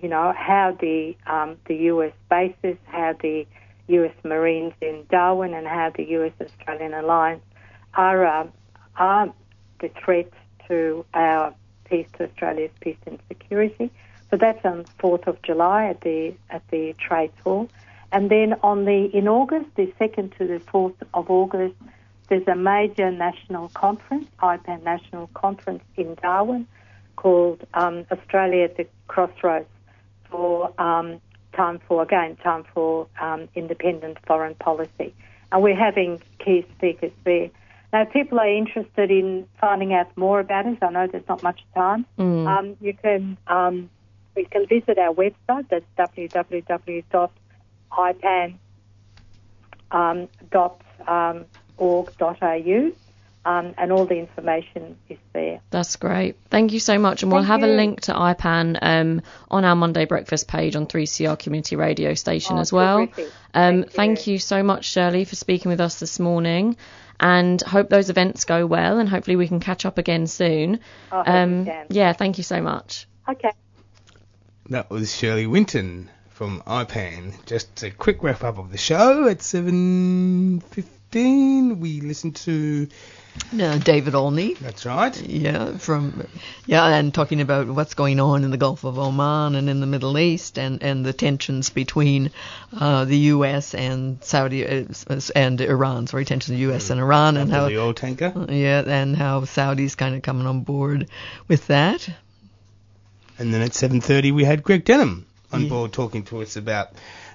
you know, how the um, the US bases, how the US Marines in Darwin and how the US Australian alliance are, uh, are the threat to our peace, to Australia's peace and security. So that's on 4th of July at the at the Trades Hall. And then on the in August, the 2nd to the 4th of August, there's a major national conference, IPAN National Conference in Darwin, called um, Australia at the Crossroads for um, time for again time for um, independent foreign policy, and we're having key speakers there. Now, if people are interested in finding out more about it, I know there's not much time. Mm. Um, you can um, you can visit our website. That's www.ipan um, dot um, org.au. Um, and all the information is there. That's great. Thank you so much. And we'll Thank have a link to IPAN um, on our Monday breakfast page on 3CR Community Radio Station Oh, as well. Um, thank you so much, Shirley, for speaking with us this morning. And hope those events go well, and hopefully we can catch up again soon. I hope um. Yeah, thank you so much. Okay. That was Shirley Winton from IPAN. Just a quick wrap up of the show at 7.15. We listened to... Uh, David Olney. That's right. Yeah, from yeah, and talking about what's going on in the Gulf of Oman and in the Middle East, and, and the tensions between uh, the U.S. and Saudi uh, and Iran. Sorry, tensions the U.S. and Iran, and how the oil tanker. yeah, and how Saudi's kind of coming on board with that. And then at 7.30 we had Greg Denham on Yeah. board talking to us about,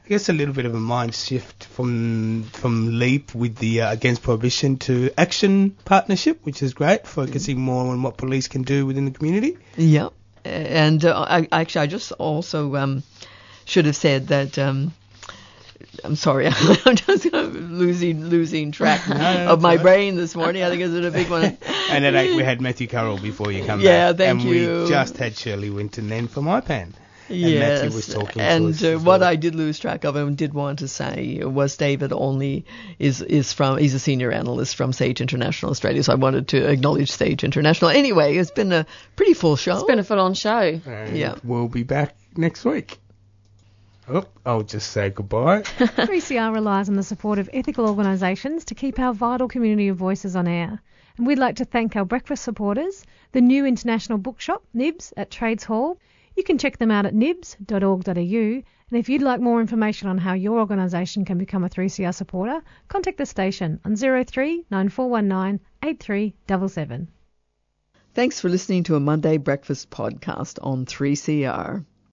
I guess, a little bit of a mind shift from from LEAP with the uh, Against Prohibition to Action partnership, which is great, focusing more on what police can do within the community. Yeah, and uh, I, actually, I just also um, should have said that. Um, I'm sorry, I'm just losing losing track No, of my right. brain this morning. I think it's a big one. And at 8 we had Matthew Currell before you come Yeah, back. thank and you. we just had Shirley Winton then for my And Yes, Matthew was talking and to us. uh, what well. I did lose track of and did want to say was David Olney is is from he's a senior analyst from Sage International Australia, so I wanted to acknowledge Sage International. Anyway, it's been a pretty full show. It's been a full-on show. And Yeah. We'll be back next week. Oh, I'll just say goodbye. 3CR relies on the support of ethical organisations to keep our vital community of voices on air. And we'd like to thank our breakfast supporters, the new international bookshop, Nibs, at Trades Hall. You can check them out at nibs.org.au. And if you'd like more information on how your organisation can become a 3CR supporter, contact the station on 03 9419 8377. Thanks for listening to a Monday Breakfast podcast on 3CR.